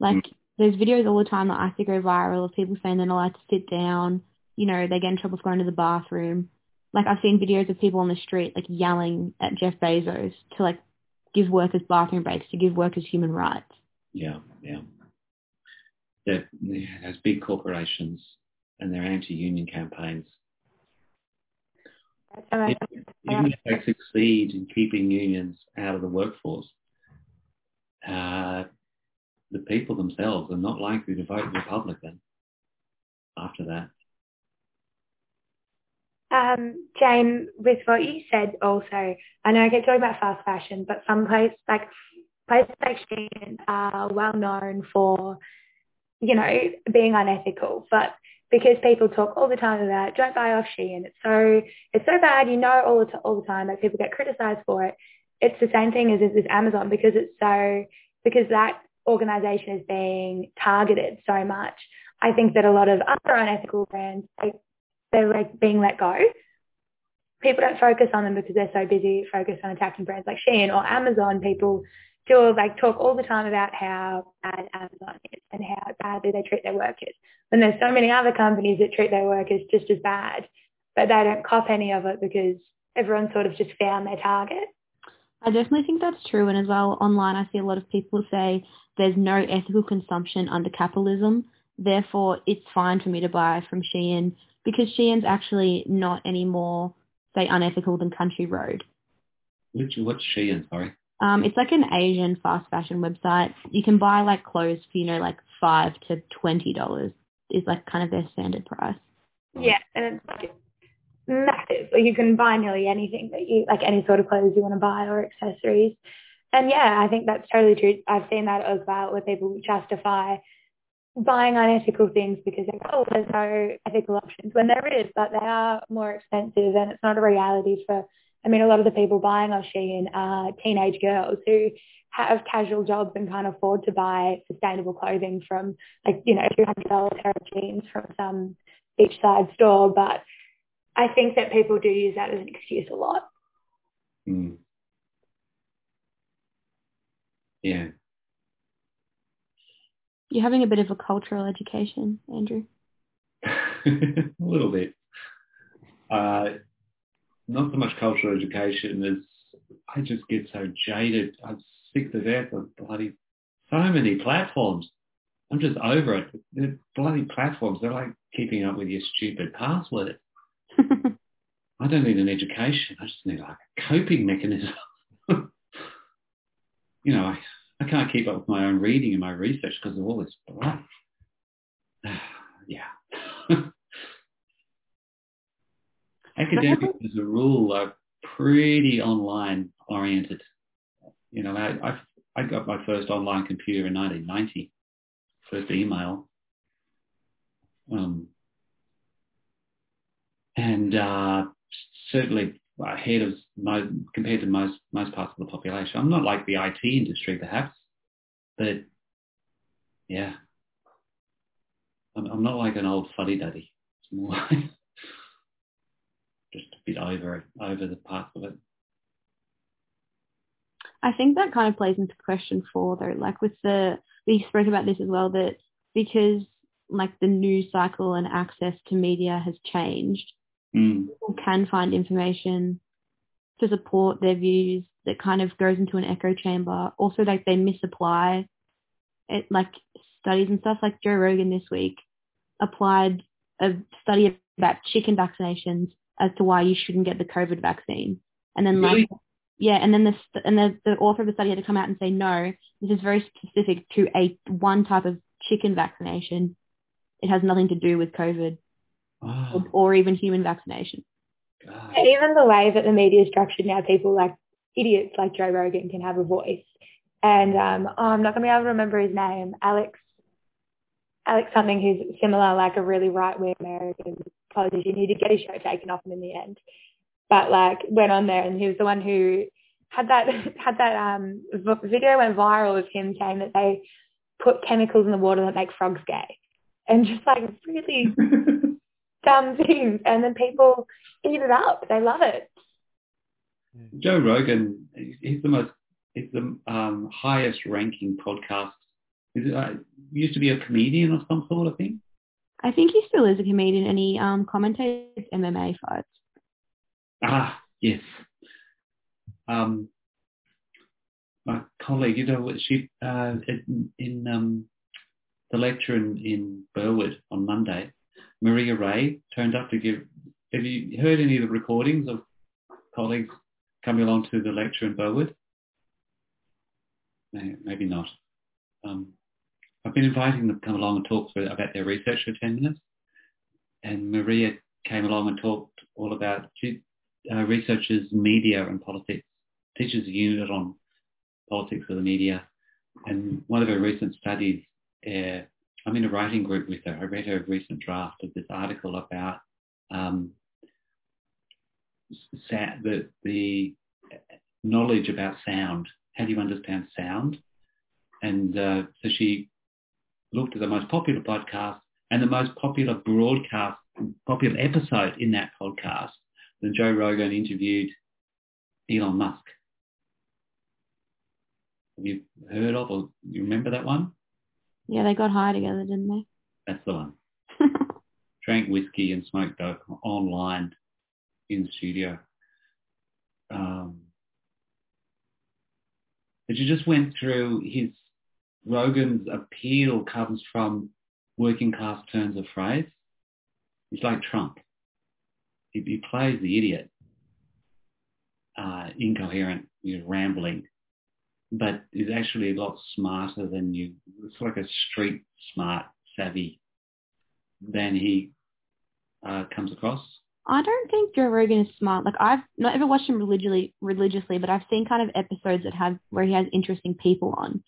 Like mm. there's videos all the time that I think go viral of people saying they're not allowed to sit down. You know, they get in trouble for going to the bathroom. Like I've seen videos of people on the street like yelling at Jeff Bezos to like give workers bathroom breaks, to give workers human rights. Yeah, yeah. That yeah, those big corporations and their anti-union campaigns. I- Even if they succeed in keeping unions out of the workforce, uh, the people themselves are not likely to vote Republican after that. Um, Jane, with what you said also, I know I keep talking about fast fashion, but some places like places like Shein are well known for, you know, being unethical. But because people talk all the time about don't buy off Shein, it's so it's so bad, you know, all the all the time that people get criticised for it. It's the same thing as Amazon because it's so because that organisation is being targeted so much. I think that a lot of other unethical brands they they're like being let go. People don't focus on them because they're so busy focused on attacking brands like Shein or Amazon. People do like talk all the time about how bad Amazon is and how badly they treat their workers. When there's so many other companies that treat their workers just as bad, but they don't cop any of it because everyone sort of just found their target. I definitely think that's true. And as well, online, I see a lot of people say there's no ethical consumption under capitalism. Therefore, it's fine for me to buy from Shein because Shein's actually not any more, say, unethical than Country Road. Which what's Shein? Sorry. Um, it's like an Asian fast fashion website. You can buy like clothes for, you know, like five to twenty dollars is like kind of their standard price. Yeah, and it's like massive. Like you can buy nearly anything that you like, any sort of clothes you want to buy or accessories. And yeah, I think that's totally true. I've seen that as well, where people justify buying unethical things because go, oh, there's no ethical options when there is, but they are more expensive and it's not a reality for. I mean, a lot of the people buying off Shein are teenage girls who have casual jobs and can't afford to buy sustainable clothing from like, you know, $200 pair of jeans from some beachside store. But I think that people do use that as an excuse a lot. Mm. Yeah. You're having a bit of a cultural education, Andrew. (laughs) a little bit. Uh, not so much cultural education as I just get so jaded. I'm sick to death of bloody so many platforms. I'm just over it. The bloody platforms, they're like keeping up with your stupid password. (laughs) I don't need an education. I just need like a coping mechanism. (laughs) you know, I, I can't keep up with my own reading and my research because of all this blood. (sighs) yeah. (laughs) Academics, as a rule, are pretty online oriented. You know, I, I, I got my first online computer in 1990, first email. Um, and uh, certainly ahead of most, compared to most most parts of the population. I'm not like the IT industry, perhaps, but yeah, I'm, I'm not like an old fuddy duddy. It's more like just a bit over over the parts of it. I think that kind of plays into question four though, like with the, we spoke about this as well, that because like the news cycle and access to media has changed, Mm. people can find information to support their views that kind of goes into an echo chamber. Also, like they misapply it, like studies and stuff. Like Joe Rogan this week applied a study about chicken vaccinations as to why you shouldn't get the COVID vaccine, and then like yeah, and then the and the, the author of the study had to come out and say no, this is very specific to a one type of chicken vaccination. It has nothing to do with COVID Oh, or, or even human vaccination. God. Even the way that the media is structured now, people like idiots like Joe Rogan can have a voice. And um, oh, I'm not going to be able to remember his name. Alex, Alex something who's similar, like a really right-wing American politician. He did get his show taken off him in the end, but like went on there, and he was the one who had that (laughs) had that um video went viral of him saying that they put chemicals in the water that make frogs gay, and just like really (laughs) dumb things, and then people eat it up. They love it. Joe Rogan, he's the most is the um, highest ranking podcast. Is it, uh, used to be a comedian or some sort of thing. I think he still is a comedian and he um, commentates MMA fights. Ah, yes. Um, my colleague, you know, she uh, in, um, the lecture in, in Burwood on Monday, Maria Rae turned up to give. Have you heard any of the recordings of colleagues coming along to the lecture in Burwood? Maybe not. Um, I've been inviting them to come along and talk about their research for 10 minutes. And Maria came along and talked all about, she uh, researches media and politics, teaches a unit on politics of the media. And one of her recent studies, uh, I'm in a writing group with her. I read her recent draft of this article about um, the, the knowledge about sound. How do you understand sound? And uh, so she looked at the most popular podcast and the most popular broadcast, popular episode in that podcast. Then Joe Rogan interviewed Elon Musk. Have you heard of or you remember that one? Yeah, they got high together, didn't they? That's the one. (laughs) Drank whiskey and smoked dope online in the studio. Um, but you just went through his Rogan's appeal comes from working class turns of phrase. He's like Trump. He, he plays the idiot, uh, incoherent, you know, rambling, but is actually a lot smarter than you. It's like a street smart, savvy than he uh, comes across. I don't think Joe Rogan is smart. Like I've not ever watched him religiously, religiously, but I've seen kind of episodes that have where he has interesting people on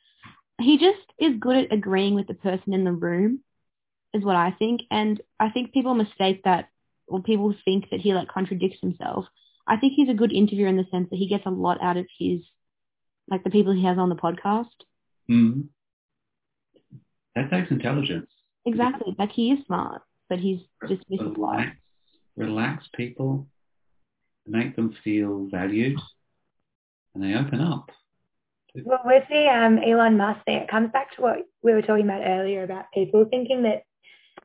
he just is good at agreeing with the person in the room is what I think. And I think people mistake that or people think that he like contradicts himself. I think he's a good interviewer in the sense that he gets a lot out of his like the people he has on the podcast. Mm. That takes intelligence. Exactly. Like he is smart, but he's just misapplied. Relax, relax people, make them feel valued, and they open up. Well, with the um, Elon Musk thing, it comes back to what we were talking about earlier about people thinking that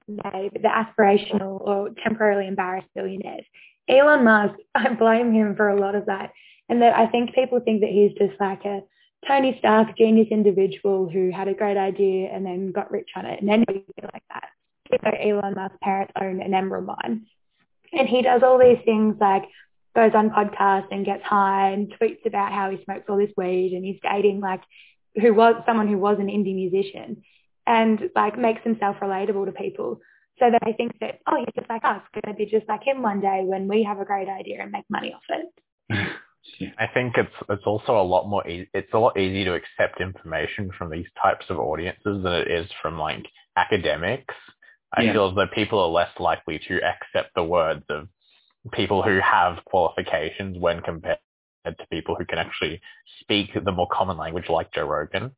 they, the aspirational or temporarily embarrassed billionaires. Elon Musk, (laughs) I blame him for a lot of that. And that I think people think that he's just like a Tony Stark genius individual who had a great idea and then got rich on it. And anybody like that. So Elon Musk's parents own an emerald mine. And he does all these things like goes on podcasts and gets high and tweets about how he smokes all this weed and he's dating like who was someone who was an indie musician and like makes himself relatable to people so that they think that oh he's just like us going to be just like him one day when we have a great idea and make money off it (laughs) I think it's it's also a lot more e- it's a lot easier to accept information from these types of audiences than it is from like academics. I yeah. feel as though people are less likely to accept the words of people who have qualifications when compared to people who can actually speak the more common language like Joe Rogan.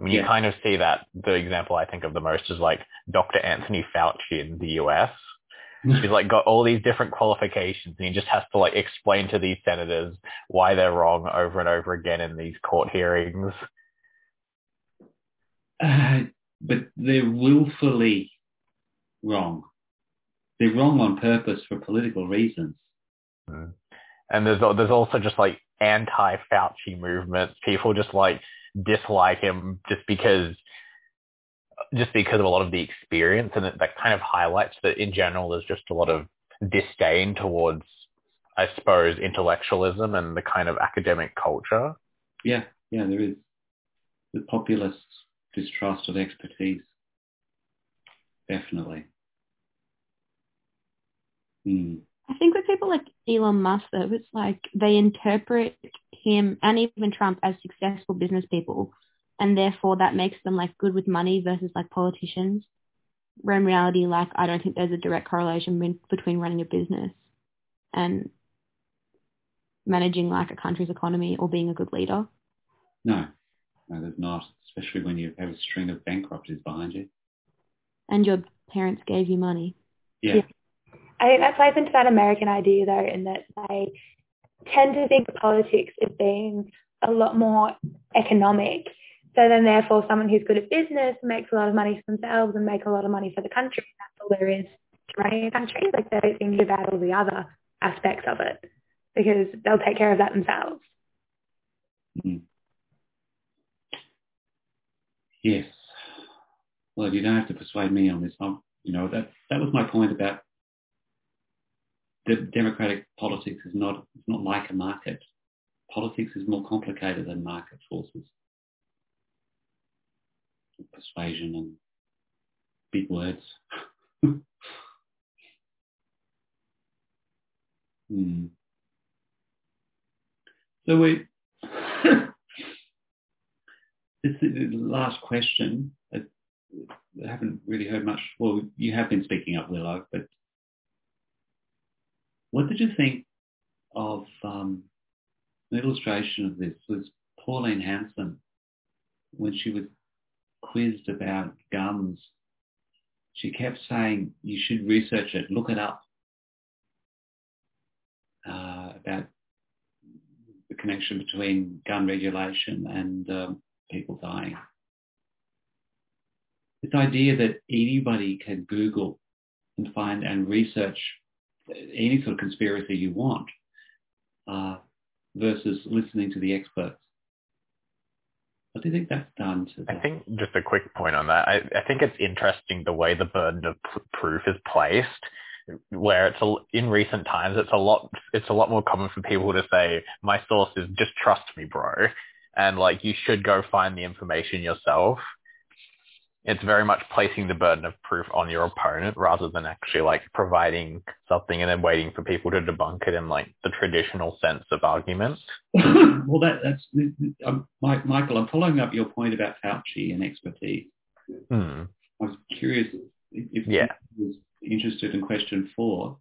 I mean, yeah. you kind of see that the example I think of the most is like Dr. Anthony Fauci in the US. (laughs) He's like got all these different qualifications and he just has to like explain to these senators why they're wrong over and over again in these court hearings. Uh, but they're willfully wrong they're wrong on purpose for political reasons. Mm. And there's there's also just like anti-Fauci movements. People just like dislike him just because just because of a lot of the experience, and it, that kind of highlights that in general there's just a lot of disdain towards, I suppose, intellectualism and the kind of academic culture. Yeah, yeah, there is the populist distrust of expertise. Definitely. Mm. I think with people like Elon Musk, though, it's like they interpret him and even Trump as successful business people, and therefore that makes them like good with money versus like politicians. Where in reality, like I don't think there's a direct correlation between running a business and managing like a country's economy or being a good leader. No, no, there's not, especially when you have a string of bankruptcies behind you. And your parents gave you money. Yeah. yeah. I think that plays into that American idea though, in that they tend to think politics as being a lot more economic. So then therefore someone who's good at business makes a lot of money for themselves and make a lot of money for the country. That's all there is to running a country. Like they don't think about all the other aspects of it because they'll take care of that themselves. Mm. Yes. Well, you don't have to persuade me on this. I'm, you know, that that was my point about the democratic politics is not it's not like a market. Politics is more complicated than market forces. Persuasion and big words. (laughs) hmm. So we (laughs) this is the last question. I haven't really heard much. Well, you have been speaking up, Willow, but what did you think of um, an illustration of this was Pauline Hanson when she was quizzed about guns. She kept saying, you should research it, look it up uh, about the connection between gun regulation and um, people dying. This idea that anybody can Google and find and research any sort of conspiracy you want uh, versus listening to the experts. What do you think that's done to? I think just a quick point on that. I, I think it's interesting the way the burden of proof is placed, where it's a, in recent times it's a lot it's a lot more common for people to say my source is just trust me, bro, and like you should go find the information yourself. It's very much placing the burden of proof on your opponent rather than actually like providing something and then waiting for people to debunk it in like the traditional sense of argument. (laughs) well, that, that's um, Michael. I'm following up your point about Fauci and expertise. Hmm. I was curious if yeah. you was interested in question four,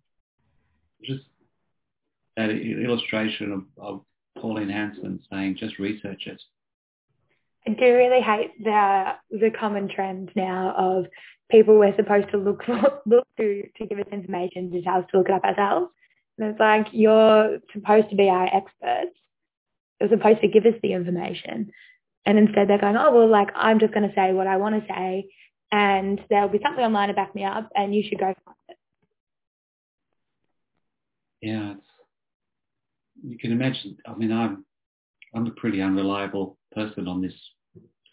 just that illustration of, of Pauline Hanson saying, just research it. I do really hate the the common trend now of people we're supposed to look (laughs) look to to give us information to tell us to look it up ourselves. And it's like you're supposed to be our experts. You're supposed to give us the information. And instead they're going, oh well like I'm just gonna say what I want to say and there'll be something online to back me up and you should go find it. Yeah, you can imagine, I mean, I'm, I'm a pretty unreliable person on this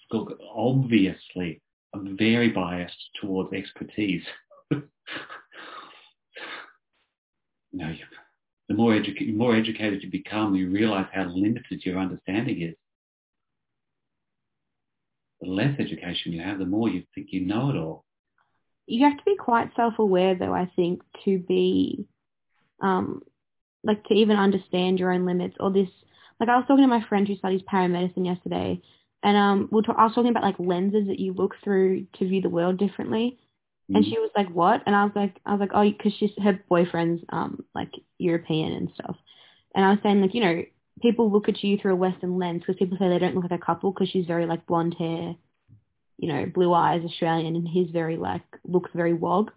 school. Obviously, I'm very biased towards expertise. (laughs) you the more, educa- more educated you become, you realize how limited your understanding is. The less education you have, the more you think you know it all. You have to be quite self-aware, though, I think, to be um, like to even understand your own limits or this like I was talking to my friend who studies paramedicine yesterday and um we I was talking about like lenses that you look through to view the world differently. Mm-hmm. and she was like what? And I was like I was like oh because she's her boyfriend's um like European and stuff. And I was saying like you know people look at you through a Western lens because people say they don't look like a couple because she's very like blonde hair you know blue eyes Australian and he's very like looks very wog.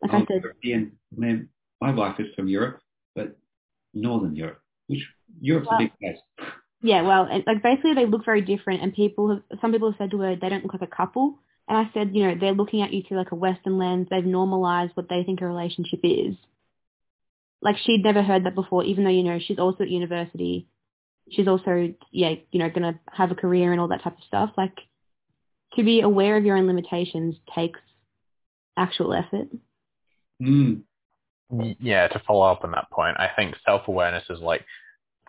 Like oh, I said European. Man, my wife is from Europe but Northern Europe, which Europe's well, a big place. Yeah, well, like basically they look very different, and people have some people have said to her they don't look like a couple, and I said, you know, they're looking at you through like a Western lens. They've normalized what they think a relationship is. Like she'd never heard that before, even though you know she's also at university. She's also yeah, you know, gonna have a career and all that type of stuff. Like to be aware of your own limitations takes actual effort. Mm yeah, to follow up on that point, I think self-awareness is like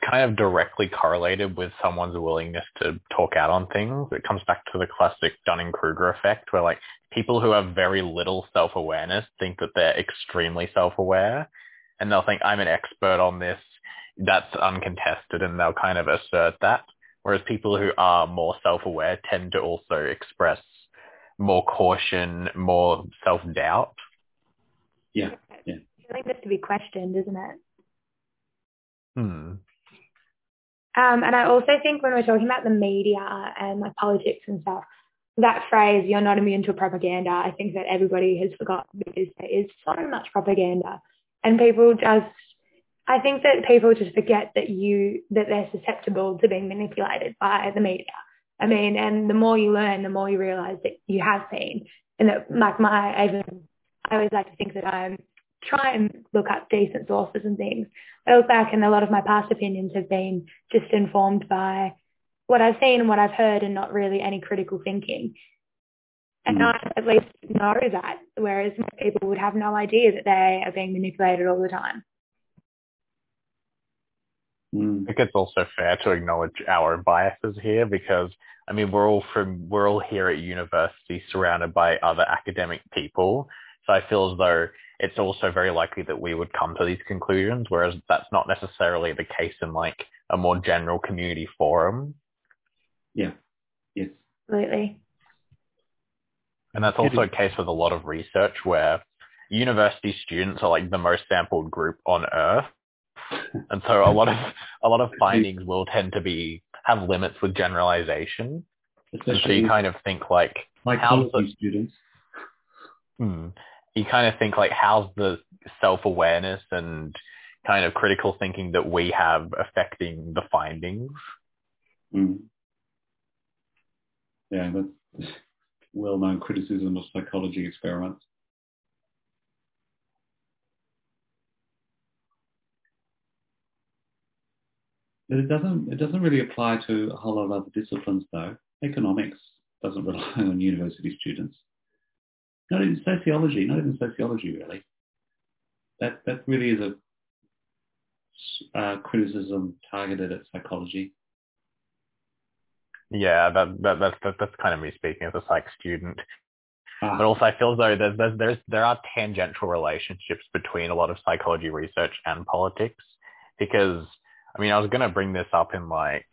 kind of directly correlated with someone's willingness to talk out on things. It comes back to the classic Dunning-Kruger effect where like people who have very little self-awareness think that they're extremely self-aware and they'll think I'm an expert on this. That's uncontested and they'll kind of assert that. Whereas people who are more self-aware tend to also express more caution, more self-doubt. Yeah, I think that's to be questioned, isn't it? Hmm. Um, and I also think when we're talking about the media and like politics and stuff, that phrase, you're not immune to propaganda, I think that everybody has forgotten because there is so much propaganda. And people just I think that people just forget that you that they're susceptible to being manipulated by the media. I mean, and the more you learn, the more you realise that you have seen. and that like my even I always like to think that I'm try and look up decent sources and things. I look back and a lot of my past opinions have been just informed by what I've seen and what I've heard and not really any critical thinking. And mm. I at least know that, whereas most people would have no idea that they are being manipulated all the time. Mm. I think it's also fair to acknowledge our biases here because I mean we're all from we're all here at university surrounded by other academic people. So I feel as though it's also very likely that we would come to these conclusions, whereas that's not necessarily the case in like a more general community forum. Yeah. Yes. Absolutely. And that's also a case with a lot of research where university students are like the most sampled group on earth. And so a lot of a lot of (laughs) findings will tend to be have limits with generalization. Especially so you kind of think like like how's the, students. Hmm, you kind of think like how's the self-awareness and kind of critical thinking that we have affecting the findings. Mm. Yeah, that's well-known criticism of psychology experiments. But it doesn't, it doesn't really apply to a whole lot of other disciplines though. Economics doesn't rely (laughs) on university students. Not even sociology, not even sociology really. That, that really is a uh, criticism targeted at psychology. Yeah, that, that, that's, that, that's kind of me speaking as a psych student. Ah. But also I feel as though there's, there's, there's, there are tangential relationships between a lot of psychology research and politics because, I mean, I was going to bring this up in like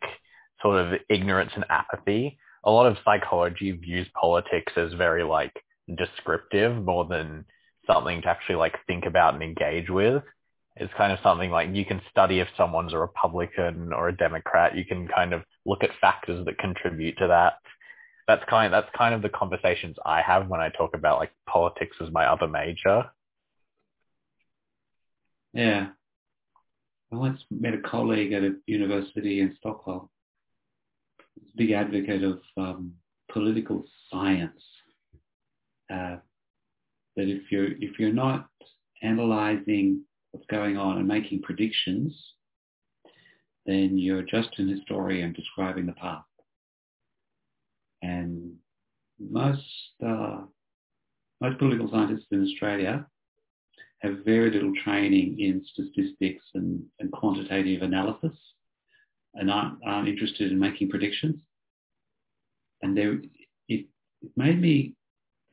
sort of ignorance and apathy. A lot of psychology views politics as very like descriptive more than something to actually like think about and engage with. It's kind of something like you can study if someone's a Republican or a Democrat. You can kind of look at factors that contribute to that. That's kind of, that's kind of the conversations I have when I talk about like politics as my other major. Yeah. I once met a colleague at a university in Stockholm. A big advocate of um, political science. Uh, that if you're if you're not analysing what's going on and making predictions, then you're just an historian describing the past. And most uh, most political scientists in Australia have very little training in statistics and, and quantitative analysis and aren't, aren't interested in making predictions. And there, it, it made me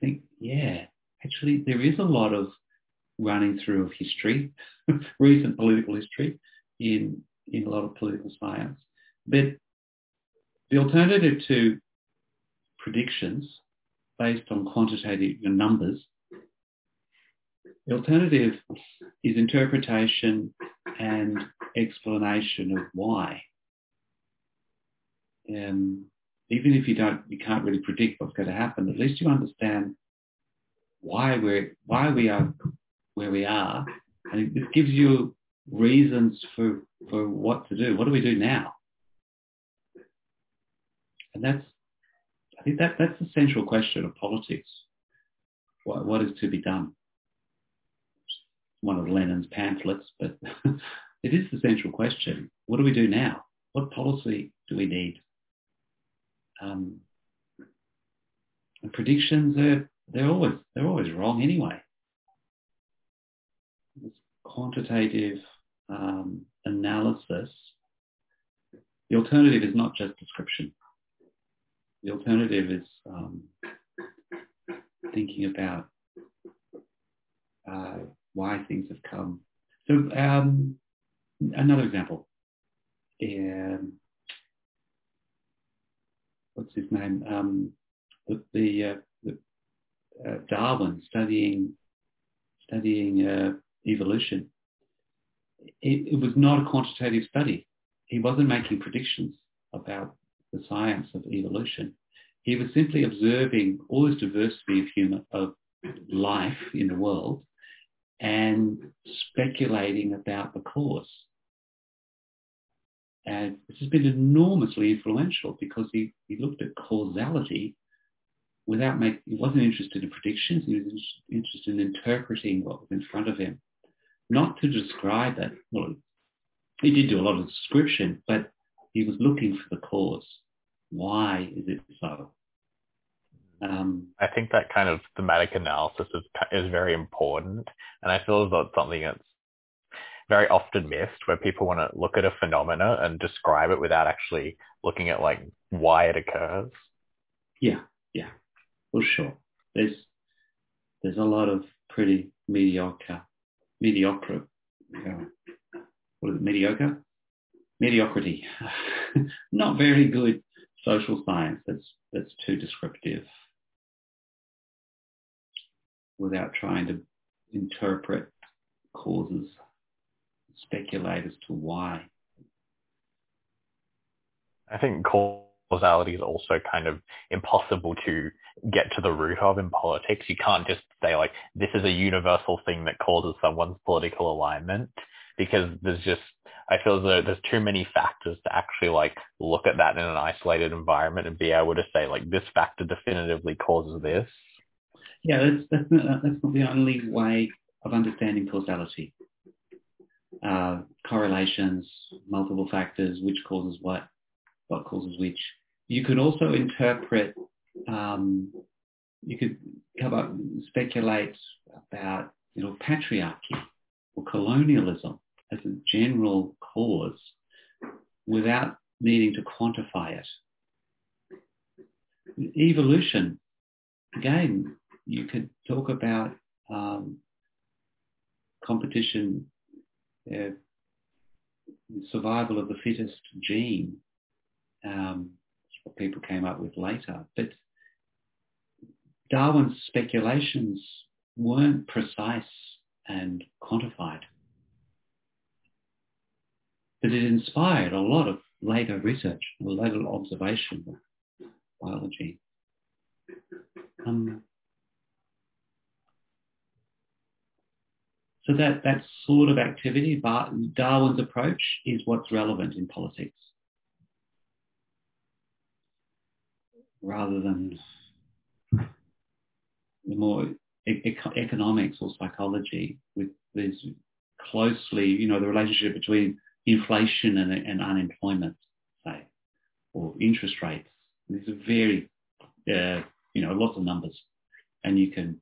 think, yeah, actually there is a lot of running through of history, (laughs) recent political history in, in a lot of political science. But the alternative to predictions based on quantitative numbers, the alternative is interpretation and explanation of why. Um, even if you don't, you can't really predict what's going to happen. At least you understand why we're why we are where we are, and it gives you reasons for for what to do. What do we do now? And that's I think that that's the central question of politics. What, what is to be done? One of Lenin's pamphlets, but (laughs) it is the central question. What do we do now? What policy do we need? Um, predictions are they're always they're always wrong anyway. This quantitative um, analysis. The alternative is not just description. The alternative is um, thinking about uh, why things have come. So um, another example. What's his name? Um, the the, uh, the uh, Darwin studying studying uh, evolution. It, it, was not a quantitative study. He wasn't making predictions about the science of evolution. He was simply observing all this diversity of human of life in the world and speculating about the cause. And this has been enormously influential because he, he looked at causality without making, he wasn't interested in predictions, he was interested in interpreting what was in front of him, not to describe it. Well, he did do a lot of description, but he was looking for the cause. Why is it so? Um, I think that kind of thematic analysis is is very important, and I feel it's something that's very often missed, where people want to look at a phenomena and describe it without actually looking at like why it occurs. Yeah, yeah, for sure. There's there's a lot of pretty mediocre, mediocre, uh, what is it, mediocre, mediocrity. (laughs) Not very good social science. That's that's too descriptive without trying to interpret causes, speculate as to why. I think causality is also kind of impossible to get to the root of in politics. You can't just say like, this is a universal thing that causes someone's political alignment because there's just, I feel as though there's too many factors to actually like look at that in an isolated environment and be able to say like, this factor definitively causes this. Yeah, that's, that's, not, that's not the only way of understanding causality. Uh, correlations, multiple factors, which causes what, what causes which. You could also interpret, um, you could come up, speculate about, you know, patriarchy or colonialism as a general cause without needing to quantify it. Evolution, again, you could talk about um, competition, uh, survival of the fittest gene. Um, what people came up with later. But Darwin's speculations weren't precise and quantified. But it inspired a lot of later research, a later observation biology. Um, So that, that sort of activity, Darwin's approach, is what's relevant in politics. Rather than the more e- economics or psychology with this closely, you know, the relationship between inflation and, and unemployment, say, or interest rates. These are very, uh, you know, lots of numbers. And you can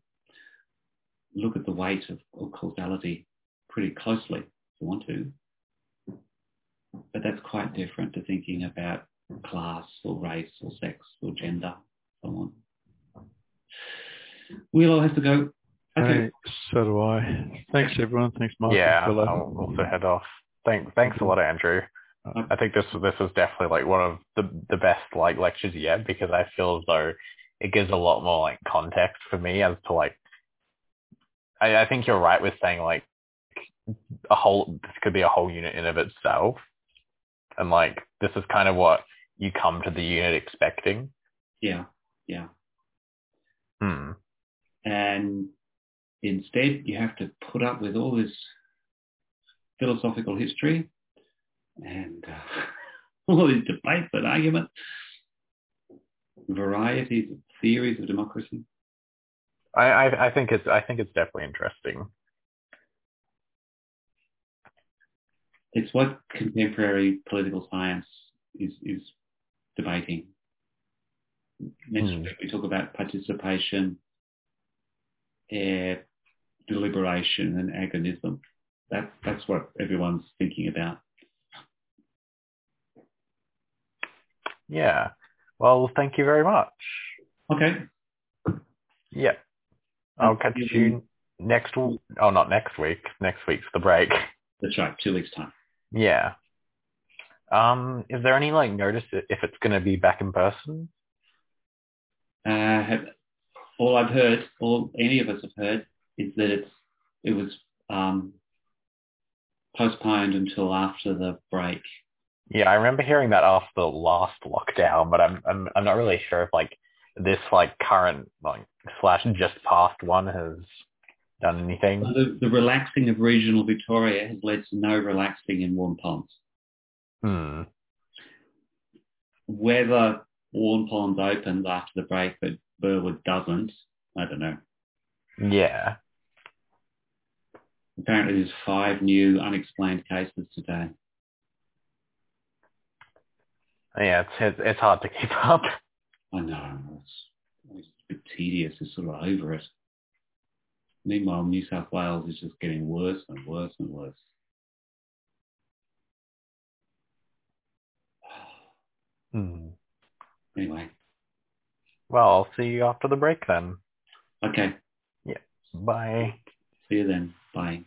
look at the weight of, of causality pretty closely if you want to. But that's quite different to thinking about class or race or sex or gender, so on. We'll all have to go. Okay. Hey, so do I. Thanks everyone. Thanks Mark. Yeah, I'll also head off. Thanks, thanks a lot, Andrew. I think this this was definitely like one of the the best like lectures yet because I feel as though it gives a lot more like context for me as to like I, I think you're right with saying like a whole this could be a whole unit in of itself, and like this is kind of what you come to the unit expecting. Yeah, yeah. Hmm. And instead, you have to put up with all this philosophical history and uh, (laughs) all these debates and arguments, varieties of theories of democracy. I, I, I think it's I think it's definitely interesting. It's what contemporary political science is is debating. Next mm. we talk about participation, uh, deliberation, and agonism. That that's what everyone's thinking about. Yeah. Well, thank you very much. Okay. Yeah. I'll catch you next. Oh, not next week. Next week's the break. (laughs) That's right. Two weeks time. Yeah. Um, is there any like notice if it's going to be back in person? Uh, have, all I've heard, all any of us have heard, is that it's it was um, postponed until after the break. Yeah, I remember hearing that after the last lockdown, but I'm I'm I'm not really sure if like this like current like slash just past one has done anything? The, the relaxing of regional Victoria has led to no relaxing in Waurn Ponds. Hmm. Whether Waurn Ponds opens after the break but Burwood doesn't, I don't know. Yeah. Apparently there's five new unexplained cases today. Yeah, it's it's, it's hard to keep (laughs) up. I know. It's, it's a bit tedious. It's sort of over it. Meanwhile, New South Wales is just getting worse and worse and worse. (sighs) Hmm. Anyway, Well, I'll see you after the break then. okay. Yeah. Bye. See you then. Bye.